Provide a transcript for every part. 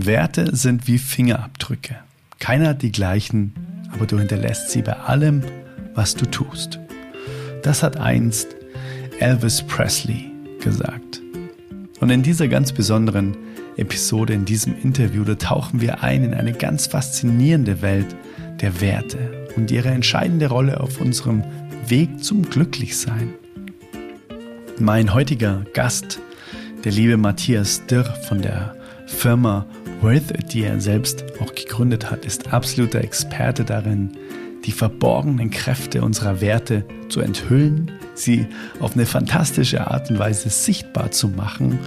Werte sind wie Fingerabdrücke. Keiner hat die gleichen, aber du hinterlässt sie bei allem, was du tust. Das hat einst Elvis Presley gesagt. Und in dieser ganz besonderen Episode, in diesem Interview, da tauchen wir ein in eine ganz faszinierende Welt der Werte und ihre entscheidende Rolle auf unserem Weg zum Glücklichsein. Mein heutiger Gast, der liebe Matthias Dirr von der Firma Worth die er selbst auch gegründet hat, ist absoluter Experte darin, die verborgenen Kräfte unserer Werte zu enthüllen, sie auf eine fantastische Art und Weise sichtbar zu machen,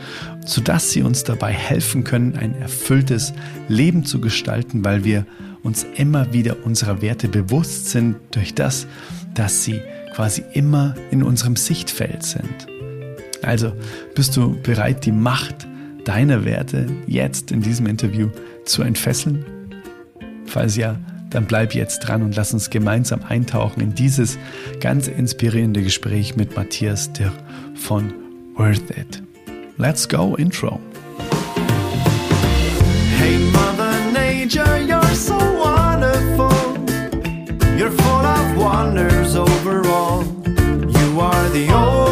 sodass sie uns dabei helfen können, ein erfülltes Leben zu gestalten, weil wir uns immer wieder unserer Werte bewusst sind durch das, dass sie quasi immer in unserem Sichtfeld sind. Also bist du bereit, die Macht deiner Werte jetzt in diesem Interview zu entfesseln? Falls ja, dann bleib jetzt dran und lass uns gemeinsam eintauchen in dieses ganz inspirierende Gespräch mit Matthias Dirr von Worth It. Let's go, Intro. Hey Mother Nature, you're so wonderful. You're full of wonders overall. You are the soul.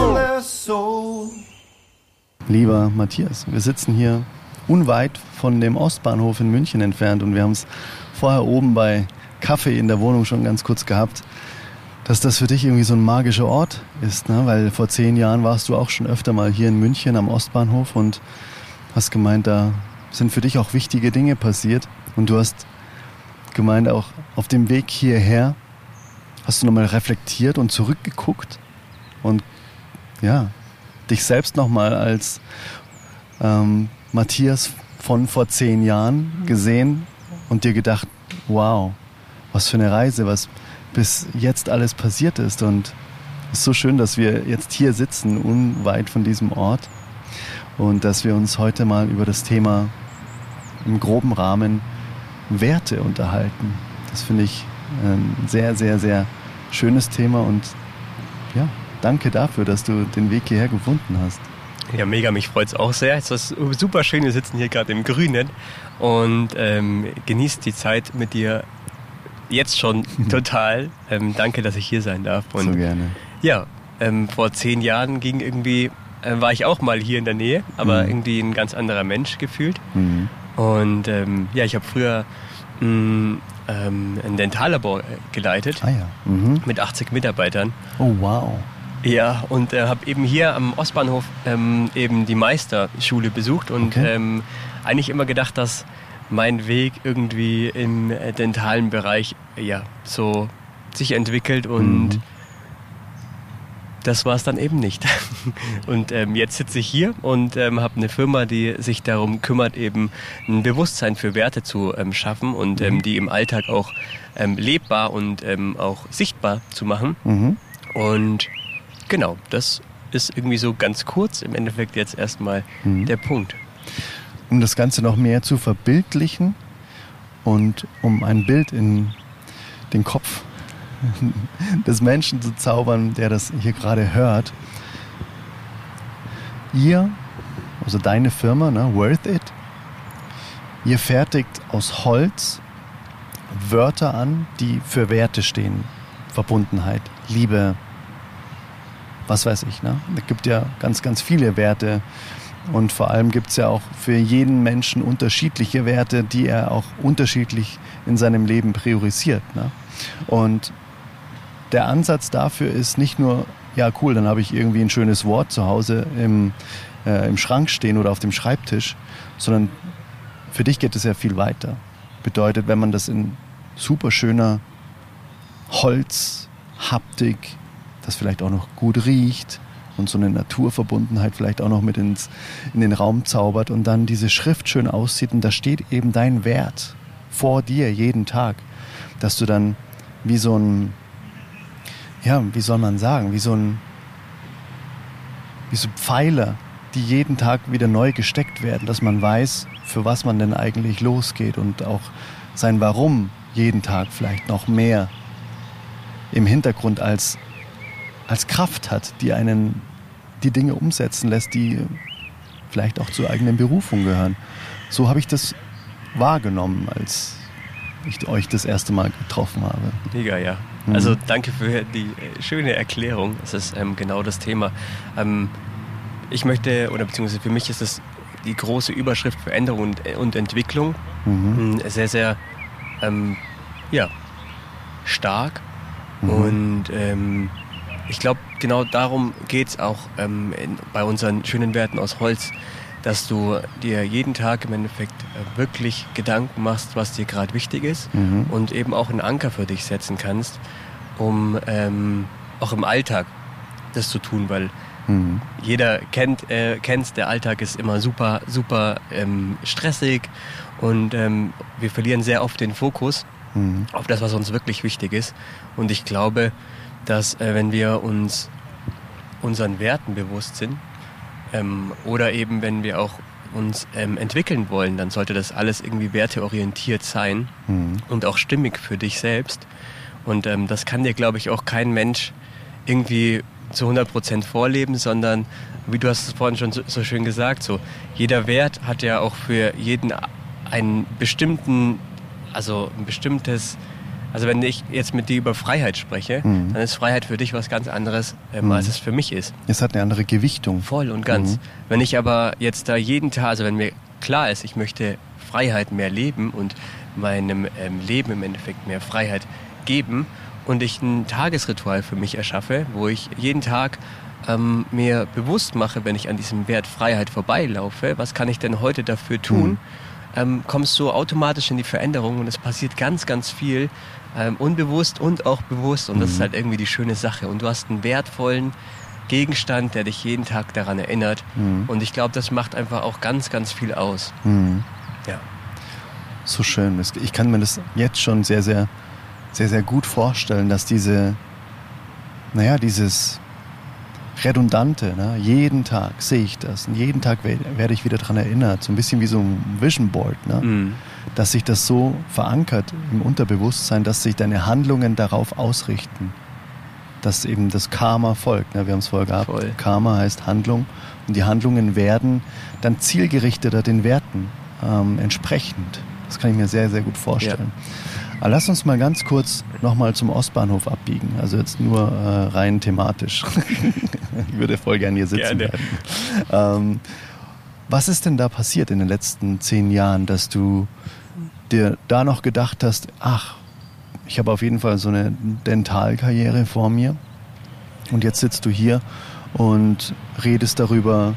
Lieber Matthias, wir sitzen hier unweit von dem Ostbahnhof in München entfernt und wir haben es vorher oben bei Kaffee in der Wohnung schon ganz kurz gehabt, dass das für dich irgendwie so ein magischer Ort ist, ne? weil vor zehn Jahren warst du auch schon öfter mal hier in München am Ostbahnhof und hast gemeint, da sind für dich auch wichtige Dinge passiert und du hast gemeint, auch auf dem Weg hierher hast du nochmal reflektiert und zurückgeguckt und ja, dich selbst nochmal als ähm, Matthias von vor zehn Jahren gesehen und dir gedacht, wow, was für eine Reise, was bis jetzt alles passiert ist. Und es ist so schön, dass wir jetzt hier sitzen, unweit von diesem Ort. Und dass wir uns heute mal über das Thema im groben Rahmen Werte unterhalten. Das finde ich ein sehr, sehr, sehr schönes Thema und ja, danke dafür, dass du den Weg hierher gefunden hast. Ja, mega, mich freut es auch sehr. Es ist super schön, wir sitzen hier gerade im Grünen und ähm, genießt die Zeit mit dir jetzt schon total. Ähm, danke, dass ich hier sein darf. Und, so gerne. Ja, ähm, vor zehn Jahren ging irgendwie, äh, war ich auch mal hier in der Nähe, aber mhm. irgendwie ein ganz anderer Mensch gefühlt. Mhm. Und ähm, ja, ich habe früher mh, mm, ähm, ein Dentallabor äh, geleitet ah, ja. mhm. mit 80 Mitarbeitern. Oh wow. Ja, und äh, habe eben hier am Ostbahnhof ähm, eben die Meisterschule besucht und okay. ähm, eigentlich immer gedacht, dass mein Weg irgendwie im äh, dentalen Bereich ja so sich entwickelt und mhm. das war es dann eben nicht. Und ähm, jetzt sitze ich hier und ähm, habe eine Firma, die sich darum kümmert, eben ein Bewusstsein für Werte zu ähm, schaffen und ähm, mhm. die im Alltag auch ähm, lebbar und ähm, auch sichtbar zu machen. Mhm. Und Genau, das ist irgendwie so ganz kurz im Endeffekt jetzt erstmal mhm. der Punkt. Um das Ganze noch mehr zu verbildlichen und um ein Bild in den Kopf des Menschen zu zaubern, der das hier gerade hört. Ihr, also deine Firma, ne, Worth It, ihr fertigt aus Holz Wörter an, die für Werte stehen. Verbundenheit, Liebe, was weiß ich. Ne? Es gibt ja ganz, ganz viele Werte. Und vor allem gibt es ja auch für jeden Menschen unterschiedliche Werte, die er auch unterschiedlich in seinem Leben priorisiert. Ne? Und der Ansatz dafür ist nicht nur, ja cool, dann habe ich irgendwie ein schönes Wort zu Hause im, äh, im Schrank stehen oder auf dem Schreibtisch, sondern für dich geht es ja viel weiter. Bedeutet, wenn man das in super schöner Holzhaptik das vielleicht auch noch gut riecht und so eine Naturverbundenheit vielleicht auch noch mit ins, in den Raum zaubert und dann diese Schrift schön aussieht und da steht eben dein Wert vor dir jeden Tag, dass du dann wie so ein, ja, wie soll man sagen, wie so ein, wie so Pfeiler, die jeden Tag wieder neu gesteckt werden, dass man weiß, für was man denn eigentlich losgeht und auch sein Warum jeden Tag vielleicht noch mehr im Hintergrund als als Kraft hat, die einen die Dinge umsetzen lässt, die vielleicht auch zur eigenen Berufung gehören. So habe ich das wahrgenommen, als ich euch das erste Mal getroffen habe? Mega, ja. Mhm. Also danke für die äh, schöne Erklärung. Es ist ähm, genau das Thema. Ähm, ich möchte, oder beziehungsweise für mich ist es die große Überschrift Veränderung und, äh, und Entwicklung. Mhm. Mm, sehr, sehr ähm, ja, stark. Mhm. Und ähm, ich glaube, genau darum geht es auch ähm, in, bei unseren schönen Werten aus Holz, dass du dir jeden Tag im Endeffekt äh, wirklich Gedanken machst, was dir gerade wichtig ist mhm. und eben auch einen Anker für dich setzen kannst, um ähm, auch im Alltag das zu tun, weil mhm. jeder kennt äh, kennt's, der Alltag ist immer super, super ähm, stressig und ähm, wir verlieren sehr oft den Fokus mhm. auf das, was uns wirklich wichtig ist. Und ich glaube, dass äh, wenn wir uns unseren Werten bewusst sind ähm, oder eben wenn wir auch uns ähm, entwickeln wollen, dann sollte das alles irgendwie werteorientiert sein mhm. und auch stimmig für dich selbst. Und ähm, das kann dir, glaube ich, auch kein Mensch irgendwie zu 100 Prozent vorleben, sondern wie du hast es vorhin schon so, so, schön gesagt, so jeder Wert hat ja auch für jeden einen bestimmten, also ein bestimmtes also wenn ich jetzt mit dir über Freiheit spreche, mhm. dann ist Freiheit für dich was ganz anderes, ähm, mhm. als es für mich ist. Es hat eine andere Gewichtung. Voll und ganz. Mhm. Wenn ich aber jetzt da jeden Tag, also wenn mir klar ist, ich möchte Freiheit mehr leben und meinem ähm, Leben im Endeffekt mehr Freiheit geben und ich ein Tagesritual für mich erschaffe, wo ich jeden Tag ähm, mir bewusst mache, wenn ich an diesem Wert Freiheit vorbeilaufe, was kann ich denn heute dafür tun, mhm. ähm, kommst du automatisch in die Veränderung und es passiert ganz, ganz viel, ähm, unbewusst und auch bewusst. Und mhm. das ist mhm. halt irgendwie die schöne Sache. Und du hast einen wertvollen Gegenstand, der dich jeden Tag daran erinnert. Mhm. Und ich glaube, das macht einfach auch ganz, ganz viel aus. Mhm. Ja. So schön. Ich kann mir das jetzt schon sehr, sehr, sehr, sehr gut vorstellen, dass diese, naja, dieses Redundante, ne? jeden Tag sehe ich das und jeden Tag werde ich wieder daran erinnert, so ein bisschen wie so ein Vision Board. Ne? Dass sich das so verankert im Unterbewusstsein, dass sich deine Handlungen darauf ausrichten. Dass eben das Karma folgt. Ne? Wir haben es vorher gehabt. Voll. Karma heißt Handlung. Und die Handlungen werden dann zielgerichteter den Werten ähm, entsprechend. Das kann ich mir sehr, sehr gut vorstellen. Ja. Aber lass uns mal ganz kurz nochmal zum Ostbahnhof abbiegen. Also jetzt nur äh, rein thematisch. ich würde voll gerne hier sitzen gerne. bleiben. Ähm, was ist denn da passiert in den letzten zehn Jahren, dass du dir da noch gedacht hast, ach, ich habe auf jeden Fall so eine Dentalkarriere vor mir und jetzt sitzt du hier und redest darüber,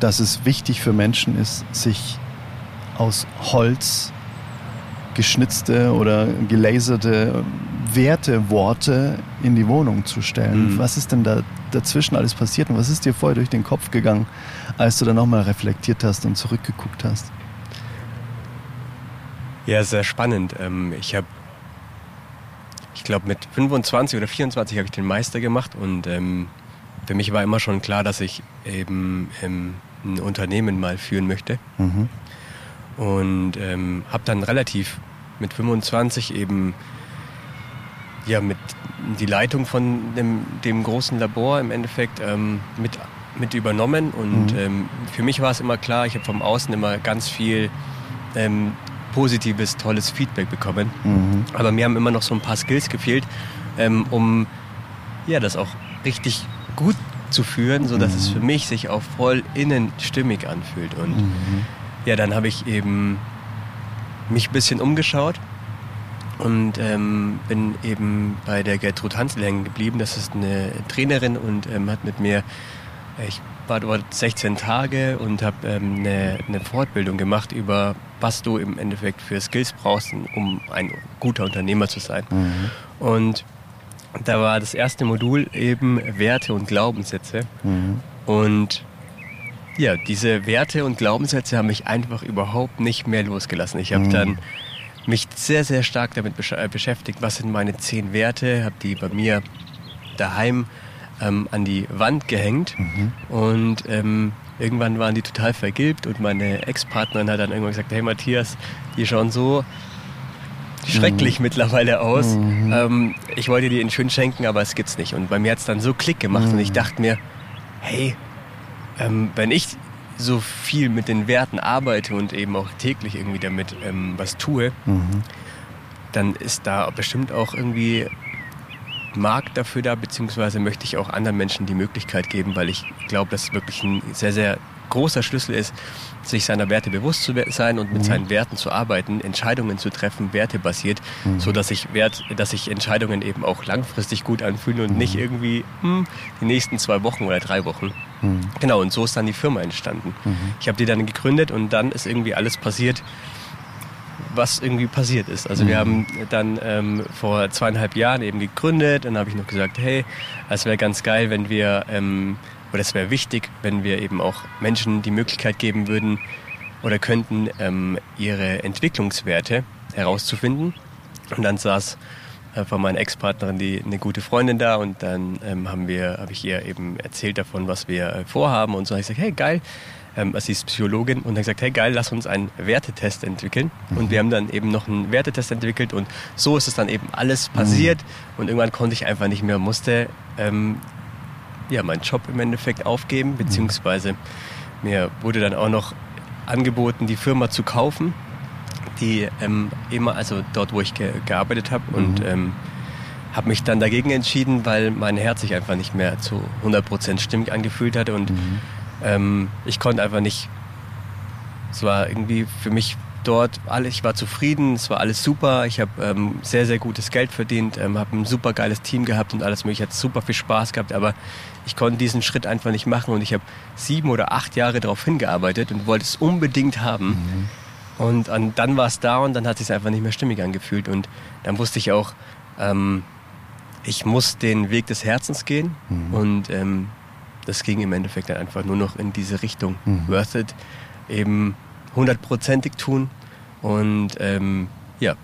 dass es wichtig für Menschen ist, sich aus Holz geschnitzte oder gelaserte Werteworte in die Wohnung zu stellen. Mhm. Was ist denn da dazwischen alles passiert und was ist dir vorher durch den Kopf gegangen, als du dann nochmal reflektiert hast und zurückgeguckt hast? Ja, sehr spannend. Ähm, ich habe, ich glaube, mit 25 oder 24 habe ich den Meister gemacht und ähm, für mich war immer schon klar, dass ich eben ähm, ein Unternehmen mal führen möchte. Mhm. Und ähm, habe dann relativ mit 25 eben ja, mit die Leitung von dem, dem großen Labor im Endeffekt ähm, mit, mit übernommen. Und mhm. ähm, für mich war es immer klar, ich habe vom Außen immer ganz viel positives, tolles Feedback bekommen. Mhm. Aber mir haben immer noch so ein paar Skills gefehlt, ähm, um ja, das auch richtig gut zu führen, sodass mhm. es für mich sich auch voll innen stimmig anfühlt. Und mhm. ja, dann habe ich eben mich ein bisschen umgeschaut und ähm, bin eben bei der Gertrud Hansel hängen geblieben. Das ist eine Trainerin und ähm, hat mit mir, ich war dort 16 Tage und habe ähm, eine, eine, Fortbildung gemacht über, was du im Endeffekt für Skills brauchst, um ein guter Unternehmer zu sein. Mhm. Und da war das erste Modul eben Werte und Glaubenssätze. Mhm. Und ja, diese Werte und Glaubenssätze haben mich einfach überhaupt nicht mehr losgelassen. Ich habe mhm. dann mich sehr, sehr stark damit äh, beschäftigt, was sind meine zehn Werte, habe die bei mir daheim ähm, an die Wand gehängt mhm. und ähm, irgendwann waren die total vergilbt und meine Ex-Partnerin hat dann irgendwann gesagt, hey Matthias, die schauen so schrecklich mhm. mittlerweile aus. Mhm. Ähm, ich wollte die in schön schenken, aber es gibt's nicht. Und bei mir hat es dann so Klick gemacht und ich mhm. dachte mir, hey, ähm, wenn ich so viel mit den Werten arbeite und eben auch täglich irgendwie damit ähm, was tue, mhm. dann ist da bestimmt auch irgendwie Markt dafür da, beziehungsweise möchte ich auch anderen Menschen die Möglichkeit geben, weil ich glaube, dass es wirklich ein sehr, sehr großer Schlüssel ist, sich seiner Werte bewusst zu sein und mit mhm. seinen Werten zu arbeiten, Entscheidungen zu treffen, wertebasiert, mhm. so dass ich Wert, dass sich Entscheidungen eben auch langfristig gut anfühlen und mhm. nicht irgendwie hm, die nächsten zwei Wochen oder drei Wochen. Mhm. Genau, und so ist dann die Firma entstanden. Mhm. Ich habe die dann gegründet und dann ist irgendwie alles passiert, was irgendwie passiert ist. Also wir mhm. haben dann ähm, vor zweieinhalb Jahren eben gegründet, dann habe ich noch gesagt, hey, es wäre ganz geil, wenn wir ähm, oder es wäre wichtig, wenn wir eben auch Menschen die Möglichkeit geben würden oder könnten, ähm, ihre Entwicklungswerte herauszufinden. Und dann saß äh, von meiner Ex-Partnerin die eine gute Freundin da und dann ähm, haben wir, habe ich ihr eben erzählt davon, was wir äh, vorhaben und so. habe ich gesagt, hey geil, ähm, sie ist Psychologin und hat gesagt, hey geil, lass uns einen Wertetest entwickeln. Mhm. Und wir haben dann eben noch einen Wertetest entwickelt und so ist es dann eben alles passiert mhm. und irgendwann konnte ich einfach nicht mehr, musste ähm, ja, meinen Job im Endeffekt aufgeben, beziehungsweise mir wurde dann auch noch angeboten, die Firma zu kaufen, die ähm, immer, also dort, wo ich ge gearbeitet habe mhm. und ähm, habe mich dann dagegen entschieden, weil mein Herz sich einfach nicht mehr zu 100% stimmig angefühlt hatte und mhm. Ähm, ich konnte einfach nicht, es war irgendwie für mich dort, alle, ich war zufrieden, es war alles super, ich habe ähm, sehr, sehr gutes Geld verdient, ähm, habe ein super geiles Team gehabt und alles mögliche, hat super viel Spaß gehabt, aber ich konnte diesen Schritt einfach nicht machen und ich habe sieben oder acht Jahre darauf hingearbeitet und wollte es unbedingt haben. Mhm. Und, und, dann war es da und dann hat es sich einfach nicht mehr stimmig angefühlt und dann wusste ich auch, ähm, ich muss den Weg des Herzens gehen mhm. und ähm, das ging im Endeffekt dann einfach nur noch in diese Richtung. Mhm. Worth it, eben hundertprozentig tun. Und ähm, ja,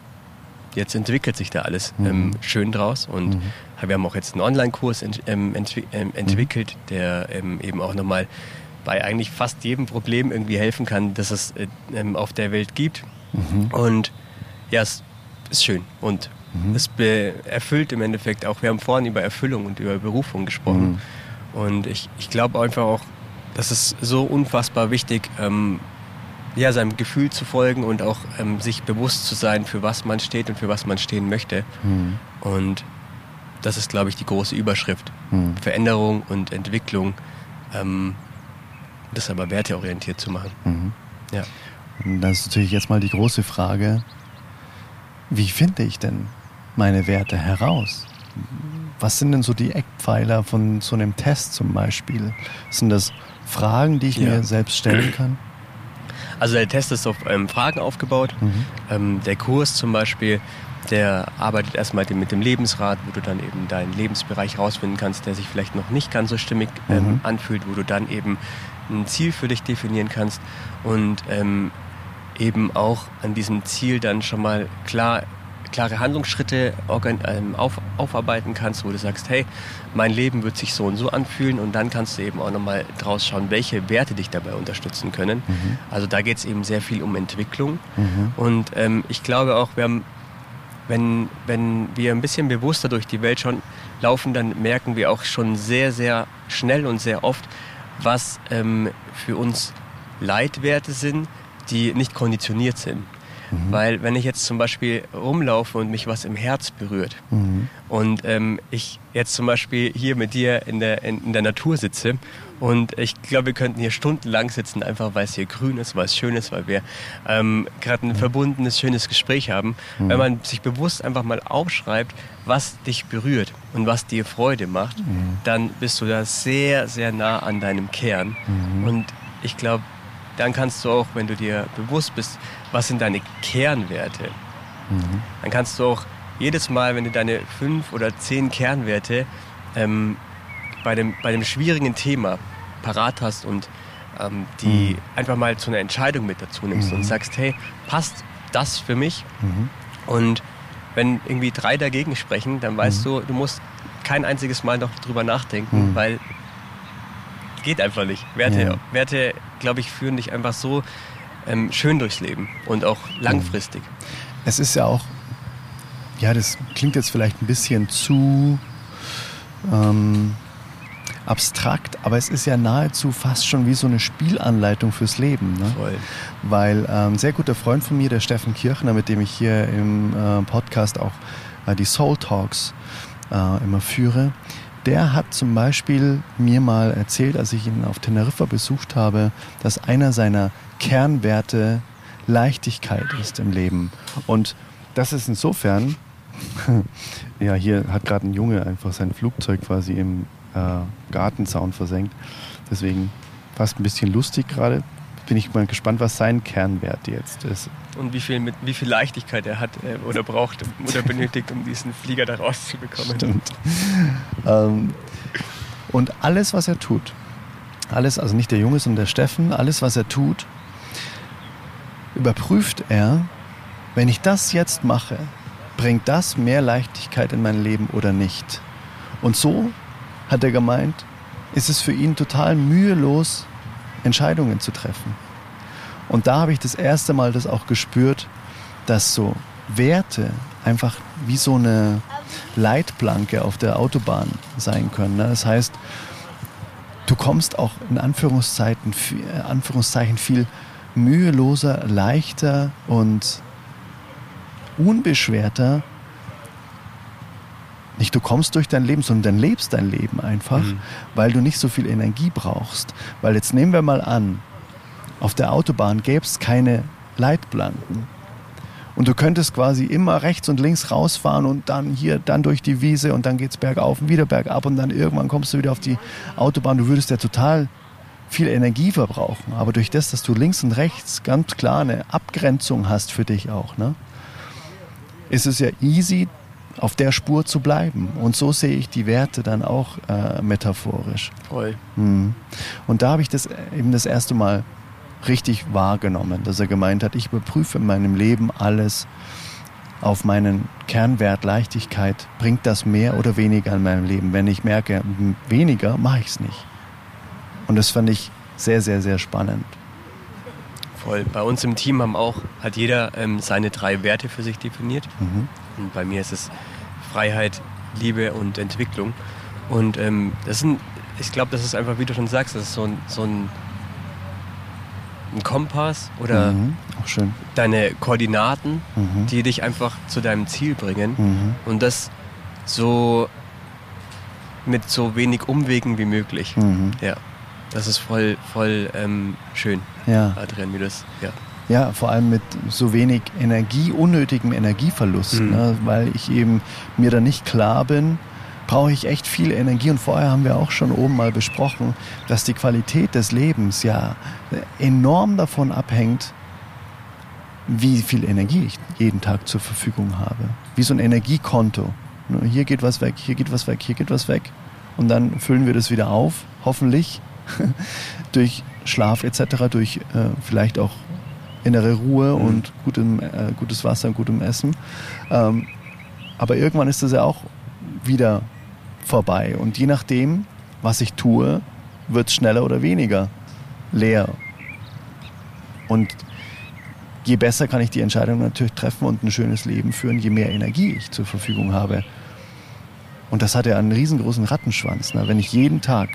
jetzt entwickelt sich da alles mhm. ähm, schön draus. Und mhm. wir haben auch jetzt einen Online-Kurs ent, ähm, entwi ähm, entwickelt, der ähm, eben auch nochmal bei eigentlich fast jedem Problem irgendwie helfen kann, das es äh, ähm, auf der Welt gibt. Mhm. Und ja, es ist schön. Und mhm. es erfüllt im Endeffekt auch, wir haben vorhin über Erfüllung und über Berufung gesprochen. Und ich, ich glaube einfach auch, das ist so unfassbar wichtig, ähm, ja, seinem Gefühl zu folgen und auch ähm, sich bewusst zu sein, für was man steht und für was man stehen möchte. Mhm. Und das ist, glaube ich, die große Überschrift. Mhm. Veränderung und Entwicklung, ähm, das aber werteorientiert zu machen. Mhm. Ja. Und das ist natürlich jetzt mal die große Frage, wie finde ich denn meine Werte heraus? Was sind denn so die Eckpfeiler von so einem Test zum Beispiel? Sind das Fragen, die ich ja. mir selbst stellen kann? Also der Test ist auf ähm, Fragen aufgebaut. Mhm. Ähm, der Kurs zum Beispiel, der arbeitet erstmal mit dem Lebensrat, wo du dann eben deinen Lebensbereich rausfinden kannst, der sich vielleicht noch nicht ganz so stimmig ähm, mhm. anfühlt, wo du dann eben ein Ziel für dich definieren kannst und ähm, eben auch an diesem Ziel dann schon mal klar klare Handlungsschritte ähm, auf, aufarbeiten kannst, wo du sagst, hey, mein Leben wird sich so und so anfühlen und dann kannst du eben auch nochmal draus schauen, welche Werte dich dabei unterstützen können. Mhm. Also da geht es eben sehr viel um Entwicklung mhm. und ähm, ich glaube auch, wir haben, wenn, wenn wir ein bisschen bewusster durch die Welt schon laufen, dann merken wir auch schon sehr, sehr schnell und sehr oft, was ähm, für uns Leitwerte sind, die nicht konditioniert sind. Mhm. Weil wenn ich jetzt zum Beispiel rumlaufe und mich was im Herz berührt mhm. und ähm, ich jetzt zum Beispiel hier mit dir in der, in, in der Natur sitze und ich glaube, wir könnten hier stundenlang sitzen, einfach weil es hier grün ist, weil es schön ist, weil wir ähm, gerade ein mhm. verbundenes, schönes Gespräch haben. Mhm. Wenn man sich bewusst einfach mal aufschreibt, was dich berührt und was dir Freude macht, mhm. dann bist du da sehr, sehr nah an deinem Kern. Mhm. Und ich glaube, dann kannst du auch, wenn du dir bewusst bist, was sind deine Kernwerte, mhm. dann kannst du auch jedes Mal, wenn du deine fünf oder zehn Kernwerte ähm, bei, dem, bei dem schwierigen Thema parat hast und ähm, die mhm. einfach mal zu einer Entscheidung mit dazu nimmst mhm. und sagst, hey, passt das für mich? Mhm. Und wenn irgendwie drei dagegen sprechen, dann weißt mhm. du, du musst kein einziges Mal noch drüber nachdenken, mhm. weil geht einfach nicht. Werte, ja. Werte glaube ich, führen dich einfach so ähm, schön durchs Leben und auch langfristig. Es ist ja auch, ja, das klingt jetzt vielleicht ein bisschen zu ähm, abstrakt, aber es ist ja nahezu fast schon wie so eine Spielanleitung fürs Leben. Ne? Voll. Weil äh, ein sehr guter Freund von mir, der Steffen Kirchner, mit dem ich hier im äh, Podcast auch äh, die Soul Talks äh, immer führe, der hat zum Beispiel mir mal erzählt, als ich ihn auf Teneriffa besucht habe, dass einer seiner Kernwerte Leichtigkeit ist im Leben. Und das ist insofern, ja, hier hat gerade ein Junge einfach sein Flugzeug quasi im äh, Gartenzaun versenkt. Deswegen fast ein bisschen lustig gerade. Bin ich mal gespannt, was sein Kernwert jetzt ist. Und wie viel, mit, wie viel Leichtigkeit er hat äh, oder braucht oder benötigt, um diesen Flieger da rauszubekommen. Stimmt. ähm, und alles, was er tut, alles, also nicht der Junge, sondern der Steffen, alles, was er tut, überprüft er, wenn ich das jetzt mache, bringt das mehr Leichtigkeit in mein Leben oder nicht? Und so hat er gemeint, ist es für ihn total mühelos, Entscheidungen zu treffen. Und da habe ich das erste Mal das auch gespürt, dass so Werte einfach wie so eine Leitplanke auf der Autobahn sein können. Ne? Das heißt, du kommst auch in Anführungszeichen, äh, Anführungszeichen viel müheloser, leichter und unbeschwerter nicht du kommst durch dein Leben, sondern dann lebst dein Leben einfach, mhm. weil du nicht so viel Energie brauchst. Weil jetzt nehmen wir mal an, auf der Autobahn gäbe es keine Leitplanken. Und du könntest quasi immer rechts und links rausfahren und dann hier, dann durch die Wiese und dann geht es bergauf und wieder bergab und dann irgendwann kommst du wieder auf die Autobahn. Du würdest ja total viel Energie verbrauchen. Aber durch das, dass du links und rechts ganz klar eine Abgrenzung hast für dich auch, ne, ist es ja easy, auf der Spur zu bleiben. Und so sehe ich die Werte dann auch äh, metaphorisch. Voll. Mhm. Und da habe ich das eben das erste Mal richtig wahrgenommen, dass er gemeint hat, ich überprüfe in meinem Leben alles auf meinen Kernwert Leichtigkeit. Bringt das mehr oder weniger in meinem Leben? Wenn ich merke, weniger, mache ich es nicht. Und das fand ich sehr, sehr, sehr spannend. Voll. Bei uns im Team haben auch, hat jeder ähm, seine drei Werte für sich definiert. Mhm. Und bei mir ist es Freiheit, Liebe und Entwicklung. Und ähm, das sind, ich glaube, das ist einfach, wie du schon sagst, das ist so ein, so ein, ein Kompass oder mhm. deine Koordinaten, mhm. die dich einfach zu deinem Ziel bringen. Mhm. Und das so mit so wenig Umwegen wie möglich. Mhm. Ja. Das ist voll, voll ähm, schön, ja. Adrian, wie das, ja. Ja, vor allem mit so wenig Energie, unnötigem Energieverlust, mhm. ne? weil ich eben mir da nicht klar bin, brauche ich echt viel Energie. Und vorher haben wir auch schon oben mal besprochen, dass die Qualität des Lebens ja enorm davon abhängt, wie viel Energie ich jeden Tag zur Verfügung habe. Wie so ein Energiekonto. Ne? Hier geht was weg, hier geht was weg, hier geht was weg. Und dann füllen wir das wieder auf, hoffentlich durch Schlaf etc., durch äh, vielleicht auch innere Ruhe mhm. und gutem, äh, gutes Wasser und gutem Essen. Ähm, aber irgendwann ist das ja auch wieder vorbei. Und je nachdem, was ich tue, wird es schneller oder weniger leer. Und je besser kann ich die Entscheidung natürlich treffen und ein schönes Leben führen, je mehr Energie ich zur Verfügung habe. Und das hat ja einen riesengroßen Rattenschwanz. Ne? Wenn ich jeden Tag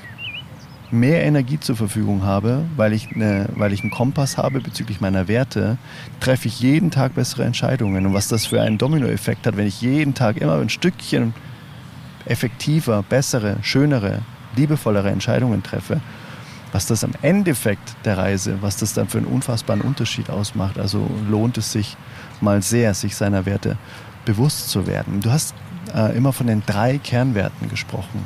mehr Energie zur Verfügung habe, weil ich, eine, weil ich einen Kompass habe bezüglich meiner Werte, treffe ich jeden Tag bessere Entscheidungen. Und was das für einen Dominoeffekt hat, wenn ich jeden Tag immer ein Stückchen effektiver, bessere, schönere, liebevollere Entscheidungen treffe, was das am Endeffekt der Reise, was das dann für einen unfassbaren Unterschied ausmacht. Also lohnt es sich mal sehr, sich seiner Werte bewusst zu werden. Du hast äh, immer von den drei Kernwerten gesprochen.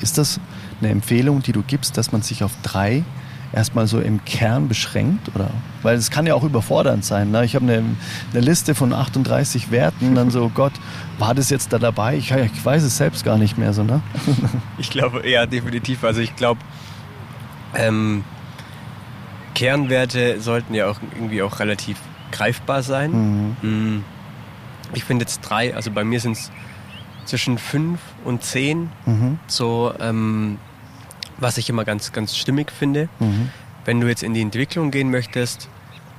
Ist das eine Empfehlung, die du gibst, dass man sich auf drei erstmal so im Kern beschränkt? Oder? Weil es kann ja auch überfordernd sein. Ne? Ich habe eine, eine, Liste von 38 Werten, dann so, Gott, war das jetzt da dabei? Ich, ich weiß es selbst gar nicht mehr so, ne? Ich glaube, ja, definitiv. Also ich glaube, ähm, Kernwerte sollten ja auch irgendwie auch relativ greifbar sein. Mhm. Mm. Ich finde jetzt drei, also bei mir sind es zwischen fünf und zehn. Mhm. So, ähm, was ich immer ganz, ganz stimmig finde. Mhm. Wenn du jetzt in die Entwicklung gehen möchtest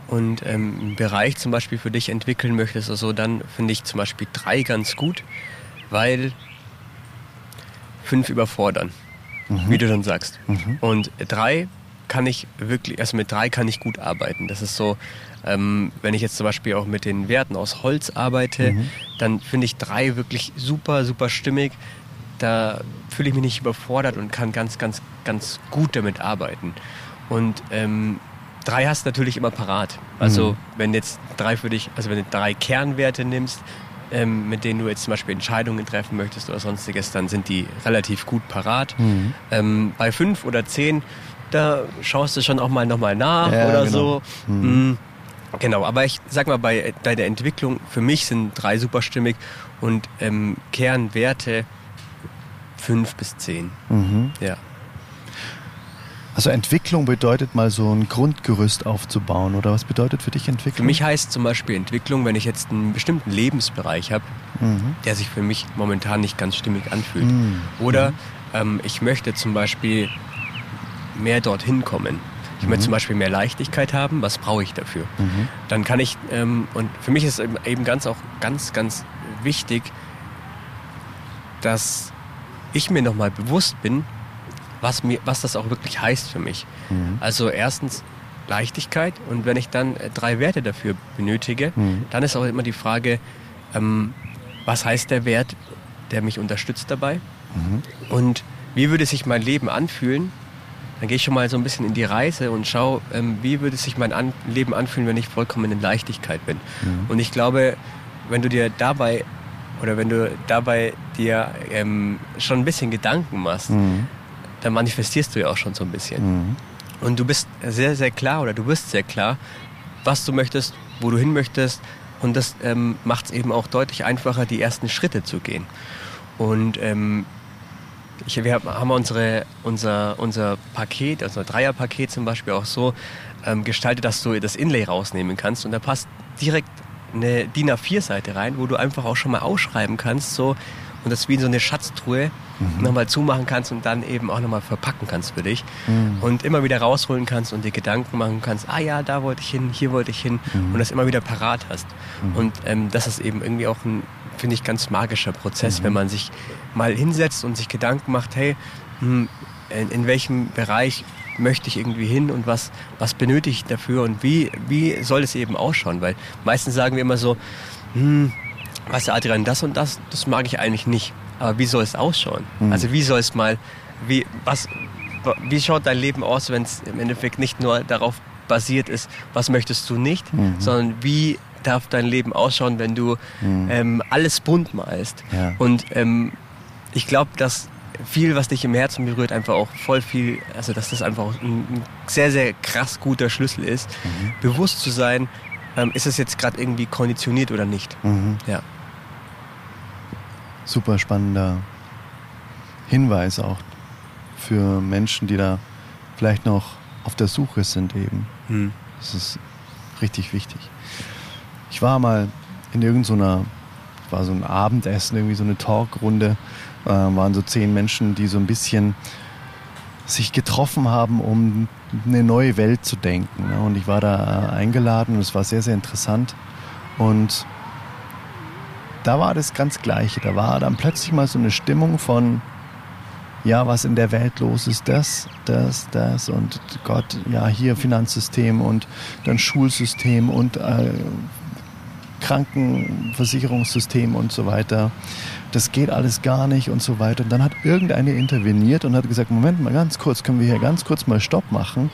und ähm, einen Bereich zum Beispiel für dich entwickeln möchtest, also dann finde ich zum Beispiel drei ganz gut, weil fünf überfordern. mhm. wie du schon sagst. Mhm. Und drei kann ich wirklich, also mit drei kann ich gut arbeiten. Das ist so, ähm, wenn ich jetzt zum Beispiel auch mit den Werten aus Holz arbeite, mhm. dann finde ich drei wirklich super, super stimmig. Da fühle ich mich nicht überfordert und kann ganz, ganz, ganz gut damit arbeiten. Und ähm, drei hast du natürlich immer parat. Also mhm. wenn jetzt drei für dich, also wenn du drei Kernwerte nimmst, ähm, mit denen du jetzt zum Beispiel Entscheidungen treffen möchtest oder sonstiges, dann sind die relativ gut parat. Mhm. Ähm, bei fünf oder zehn, da schaust du schon auch mal nochmal nach ja, oder genau. so. Mhm. Mhm. Genau, aber ich sag mal, bei, bei der Entwicklung, für mich sind drei superstimmig und ähm, Kernwerte fünf bis zehn. Mhm. Ja. Also Entwicklung bedeutet mal so ein Grundgerüst aufzubauen oder was bedeutet für dich Entwicklung? Für mich heißt zum Beispiel Entwicklung, wenn ich jetzt einen bestimmten Lebensbereich habe, mhm. der sich für mich momentan nicht ganz stimmig anfühlt. Mhm. Oder mhm. ähm, ich möchte zum Beispiel mehr dorthin kommen. Ich möchte mhm. zum Beispiel mehr Leichtigkeit haben. Was brauche ich dafür? Mhm. Dann kann ich, ähm, und für mich ist eben ganz auch ganz, ganz wichtig, dass ich mir nochmal bewusst bin, was, mir, was das auch wirklich heißt für mich. Mhm. Also erstens Leichtigkeit und wenn ich dann äh, drei Werte dafür benötige, mhm. dann ist auch immer die Frage, ähm, was heißt der Wert, der mich unterstützt dabei mhm. und wie würde sich mein Leben anfühlen, dann gehe ich schon mal so ein bisschen in die Reise und schaue, ähm, wie würde sich mein An Leben anfühlen, wenn ich vollkommen in Leichtigkeit bin. Mhm. Und ich glaube, wenn du dir dabei oder wenn du dabei dir ähm, schon ein bisschen Gedanken machst, mhm dann manifestierst du ja auch schon so ein bisschen. Mhm. Und du bist sehr, sehr klar oder du bist sehr klar, was du möchtest, wo du hin möchtest. Und das ähm, macht es eben auch deutlich einfacher, die ersten Schritte zu gehen. Und ähm, ich, wir haben unsere, unser, unser Paket, also unser Dreierpaket zum Beispiel auch so ähm, gestaltet, dass du das Inlay rausnehmen kannst. Und da passt direkt eine DIN A4-Seite rein, wo du einfach auch schon mal ausschreiben kannst, so und das wie so eine Schatztruhe mhm. nochmal zumachen kannst und dann eben auch nochmal verpacken kannst für dich mhm. und immer wieder rausholen kannst und dir Gedanken machen kannst, ah ja, da wollte ich hin, hier wollte ich hin mhm. und das immer wieder parat hast. Mhm. Und ähm, das ist eben irgendwie auch ein, finde ich, ganz magischer Prozess, wenn mhm. man sich mal hinsetzt und sich Gedanken macht, hey, hm, in, in welchem Bereich möchte ich irgendwie hin und was, was benötige ich dafür und wie, wie soll es eben ausschauen? Weil meistens sagen wir immer so, hm, weißt du, Adrian, das und das, das mag ich eigentlich nicht. Aber wie soll es ausschauen? Mhm. Also wie soll es mal, wie, was, wie schaut dein Leben aus, wenn es im Endeffekt nicht nur darauf basiert ist, was möchtest du nicht, mhm. sondern wie darf dein Leben ausschauen, wenn du mhm. ähm, alles bunt malst. Ja. Und ähm, ich glaube, dass viel, was dich im Herzen berührt, einfach auch voll viel, also dass das einfach ein, ein sehr, sehr krass guter Schlüssel ist, mhm. bewusst zu sein, ähm, ist es jetzt gerade irgendwie konditioniert oder nicht. Mhm. Ja super spannender Hinweis auch für Menschen, die da vielleicht noch auf der Suche sind eben. Hm. Das ist richtig wichtig. Ich war mal in irgendeiner, war so ein Abendessen, irgendwie so eine Talkrunde, äh, waren so zehn Menschen, die so ein bisschen sich getroffen haben, um eine neue Welt zu denken. Ne? Und ich war da äh, eingeladen und es war sehr, sehr interessant. Und da war das ganz Gleiche. Da war dann plötzlich mal so eine Stimmung von, ja, was in der Welt los ist, das, das, das und Gott, ja, hier Finanzsystem und dann Schulsystem und äh, Krankenversicherungssystem und so weiter. Das geht alles gar nicht und so weiter. Und dann hat irgendeine interveniert und hat gesagt, Moment mal ganz kurz, können wir hier ganz kurz mal Stopp machen?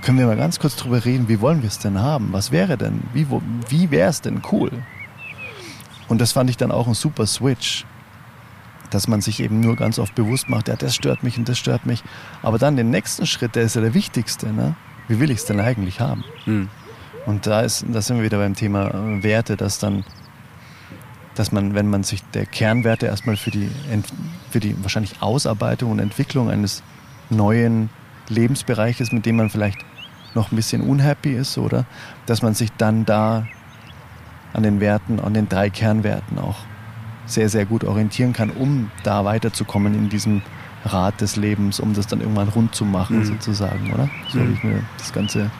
Können wir mal ganz kurz drüber reden, wie wollen wir es denn haben? Was wäre denn, wie, wie wäre es denn cool? Und das fand ich dann auch ein super Switch, dass man sich eben nur ganz oft bewusst macht, ja, das stört mich und das stört mich. Aber dann den nächsten Schritt, der ist ja der wichtigste. Ne? Wie will ich es denn eigentlich haben? Mhm. Und da, ist, da sind wir wieder beim Thema äh, Werte, dass dann, dass man, wenn man sich der Kernwerte erstmal für die, für die wahrscheinlich Ausarbeitung und Entwicklung eines neuen Lebensbereiches, mit dem man vielleicht noch ein bisschen unhappy ist, oder? Dass man sich dann da an den Werten, an den drei Kernwerten auch sehr, sehr gut orientieren kann, um da weiterzukommen in diesem Rad des Lebens, um das dann irgendwann rund zu machen, mhm. sozusagen, oder? So mhm. habe ich mir das Ganze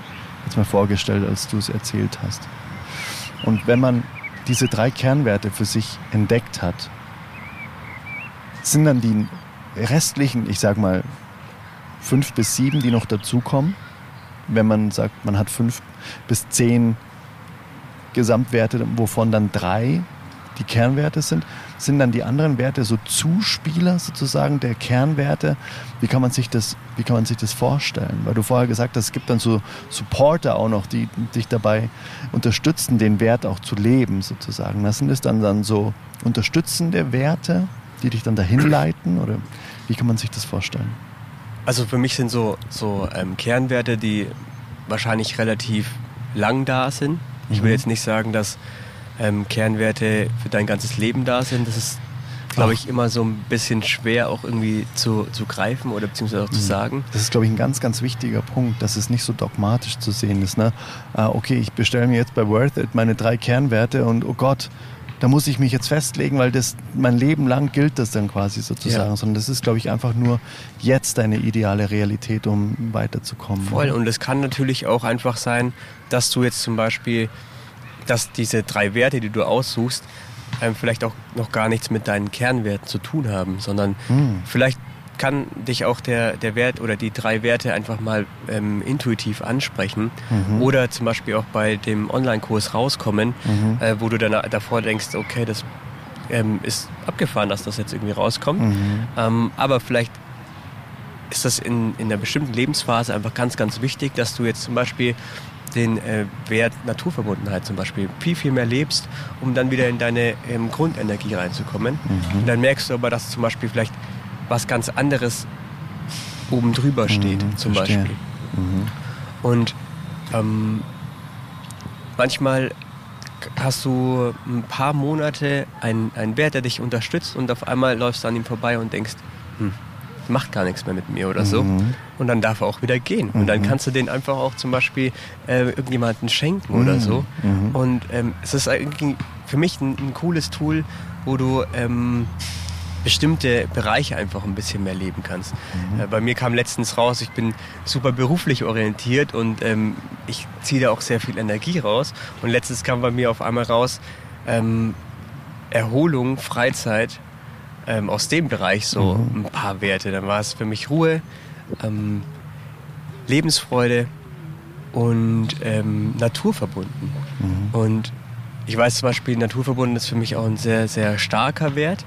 jetzt mal vorgestellt, als du es erzählt hast. Und wenn man diese drei Kernwerte für sich entdeckt hat, sind dann die restlichen, ich sag mal, fünf bis sieben, die noch dazukommen, wenn man sagt, man hat fünf bis zehn Gesamtwerte, wovon dann drei die Kernwerte sind, sind dann die anderen Werte so Zuspieler sozusagen der Kernwerte. Wie kann man sich das, wie kann man sich das vorstellen? Weil du vorher gesagt hast, es gibt dann so Supporter auch noch, die dich dabei unterstützen, den Wert auch zu leben sozusagen. Das sind es dann, dann so unterstützende Werte, die dich dann dahin leiten oder wie kann man sich das vorstellen? Also für mich sind so, so ähm, Kernwerte, die wahrscheinlich relativ lang da sind. Ich will jetzt nicht sagen, dass ähm, Kernwerte für dein ganzes Leben da sind. Das ist, glaube ich, immer so ein bisschen schwer auch irgendwie zu, zu greifen oder beziehungsweise auch zu mhm. sagen. Das ist, glaube ich, ein ganz, ganz wichtiger Punkt, dass es nicht so dogmatisch zu sehen ist. Ne? Ah, okay, ich bestelle mir jetzt bei Worth It meine drei Kernwerte und oh Gott, da muss ich mich jetzt festlegen, weil das mein Leben lang gilt das dann quasi sozusagen, ja. sondern das ist, glaube ich, einfach nur jetzt deine ideale Realität, um weiterzukommen. Voll. Und es kann natürlich auch einfach sein, dass du jetzt zum Beispiel dass diese drei Werte, die du aussuchst, ähm, vielleicht auch noch gar nichts mit deinen Kernwerten zu tun haben, sondern mhm. vielleicht kann dich auch der, der Wert oder die drei Werte einfach mal ähm, intuitiv ansprechen mhm. oder zum Beispiel auch bei dem Online-Kurs rauskommen, mhm. äh, wo du dann davor denkst, okay, das ähm, ist abgefahren, dass das jetzt irgendwie rauskommt, mhm. ähm, aber vielleicht ist das in, in einer bestimmten Lebensphase einfach ganz, ganz wichtig, dass du jetzt zum Beispiel den äh, Wert Naturverbundenheit zum Beispiel viel, viel mehr lebst, um dann wieder in deine ähm, Grundenergie reinzukommen. Mhm. Und dann merkst du aber, dass zum Beispiel vielleicht was ganz anderes oben drüber steht, mhm, zum verstehe. Beispiel. Mhm. Und ähm, manchmal hast du ein paar Monate einen, einen Wert, der dich unterstützt und auf einmal läufst du an ihm vorbei und denkst, hm, macht gar nichts mehr mit mir oder so. Mhm. Und dann darf er auch wieder gehen. Und dann mhm. kannst du den einfach auch zum Beispiel äh, irgendjemanden schenken oder so. Mhm. Mhm. Und ähm, es ist irgendwie für mich ein, ein cooles Tool, wo du ähm, bestimmte Bereiche einfach ein bisschen mehr leben kannst. Mhm. Äh, bei mir kam letztens raus, ich bin super beruflich orientiert und ähm, ich ziehe da auch sehr viel Energie raus. Und letztens kam bei mir auf einmal raus, ähm, Erholung, Freizeit ähm, aus dem Bereich so mhm. ein paar Werte. Dann war es für mich Ruhe, ähm, Lebensfreude und ähm, naturverbunden. Mhm. Und ich weiß zum Beispiel, naturverbunden ist für mich auch ein sehr, sehr starker Wert.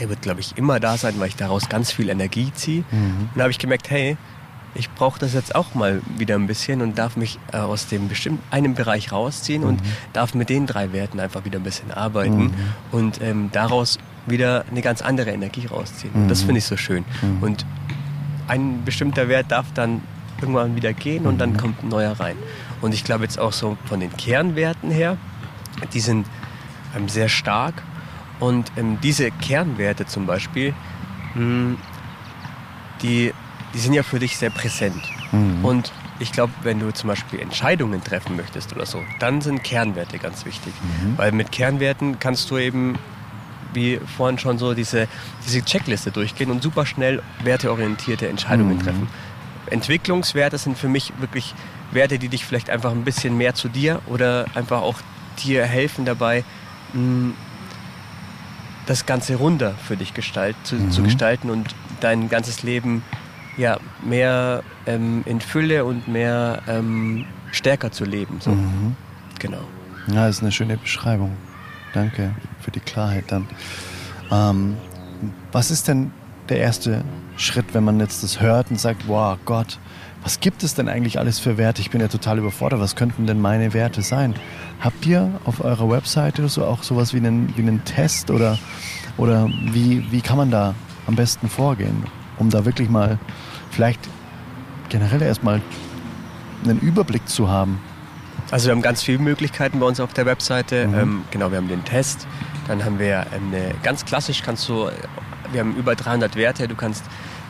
Der wird, glaube ich, immer da sein, weil ich daraus ganz viel Energie ziehe. Mhm. Und da habe ich gemerkt, hey, ich brauche das jetzt auch mal wieder ein bisschen und darf mich äh, aus dem bestimmten einem Bereich rausziehen mhm. und darf mit den drei Werten einfach wieder ein bisschen arbeiten mhm. und ähm, daraus wieder eine ganz andere Energie rausziehen. Mhm. Das finde ich so schön. Mhm. Und ein bestimmter Wert darf dann irgendwann wieder gehen und dann mhm. kommt ein neuer rein. Und ich glaube jetzt auch so von den Kernwerten her, die sind ähm, sehr stark. Und ähm, diese Kernwerte zum Beispiel, mh, hm, die, die sind ja für dich sehr präsent. Mhm. Und ich glaube, wenn du zum Beispiel Entscheidungen treffen möchtest oder so, dann sind Kernwerte ganz wichtig. Mhm. Weil mit Kernwerten kannst du eben wie vorhin schon so diese, diese Checkliste durchgehen und super schnell werteorientierte Entscheidungen mhm. treffen. Entwicklungswerte sind für mich wirklich Werte, die dich vielleicht einfach ein bisschen mehr zu dir oder einfach auch dir helfen dabei, mm, das Ganze runder für dich gestalt, zu, mhm. zu gestalten und dein ganzes Leben ja, mehr ähm, in Fülle und mehr ähm, stärker zu leben. So. Mhm. Genau. Ja, das ist eine schöne Beschreibung. Danke für die Klarheit dann. Ähm, was ist denn der erste Schritt, wenn man jetzt das hört und sagt, wow, Gott, was gibt es denn eigentlich alles für Werte? Ich bin ja total überfordert. Was könnten denn meine Werte sein? Habt ihr auf eurer Webseite so auch sowas wie einen, wie einen Test oder, oder wie, wie kann man da am besten vorgehen, um da wirklich mal vielleicht generell erstmal einen Überblick zu haben? Also wir haben ganz viele Möglichkeiten bei uns auf der Webseite. Mhm. Ähm, genau, wir haben den Test, dann haben wir eine, ganz klassisch kannst du, wir haben über 300 Werte, du kannst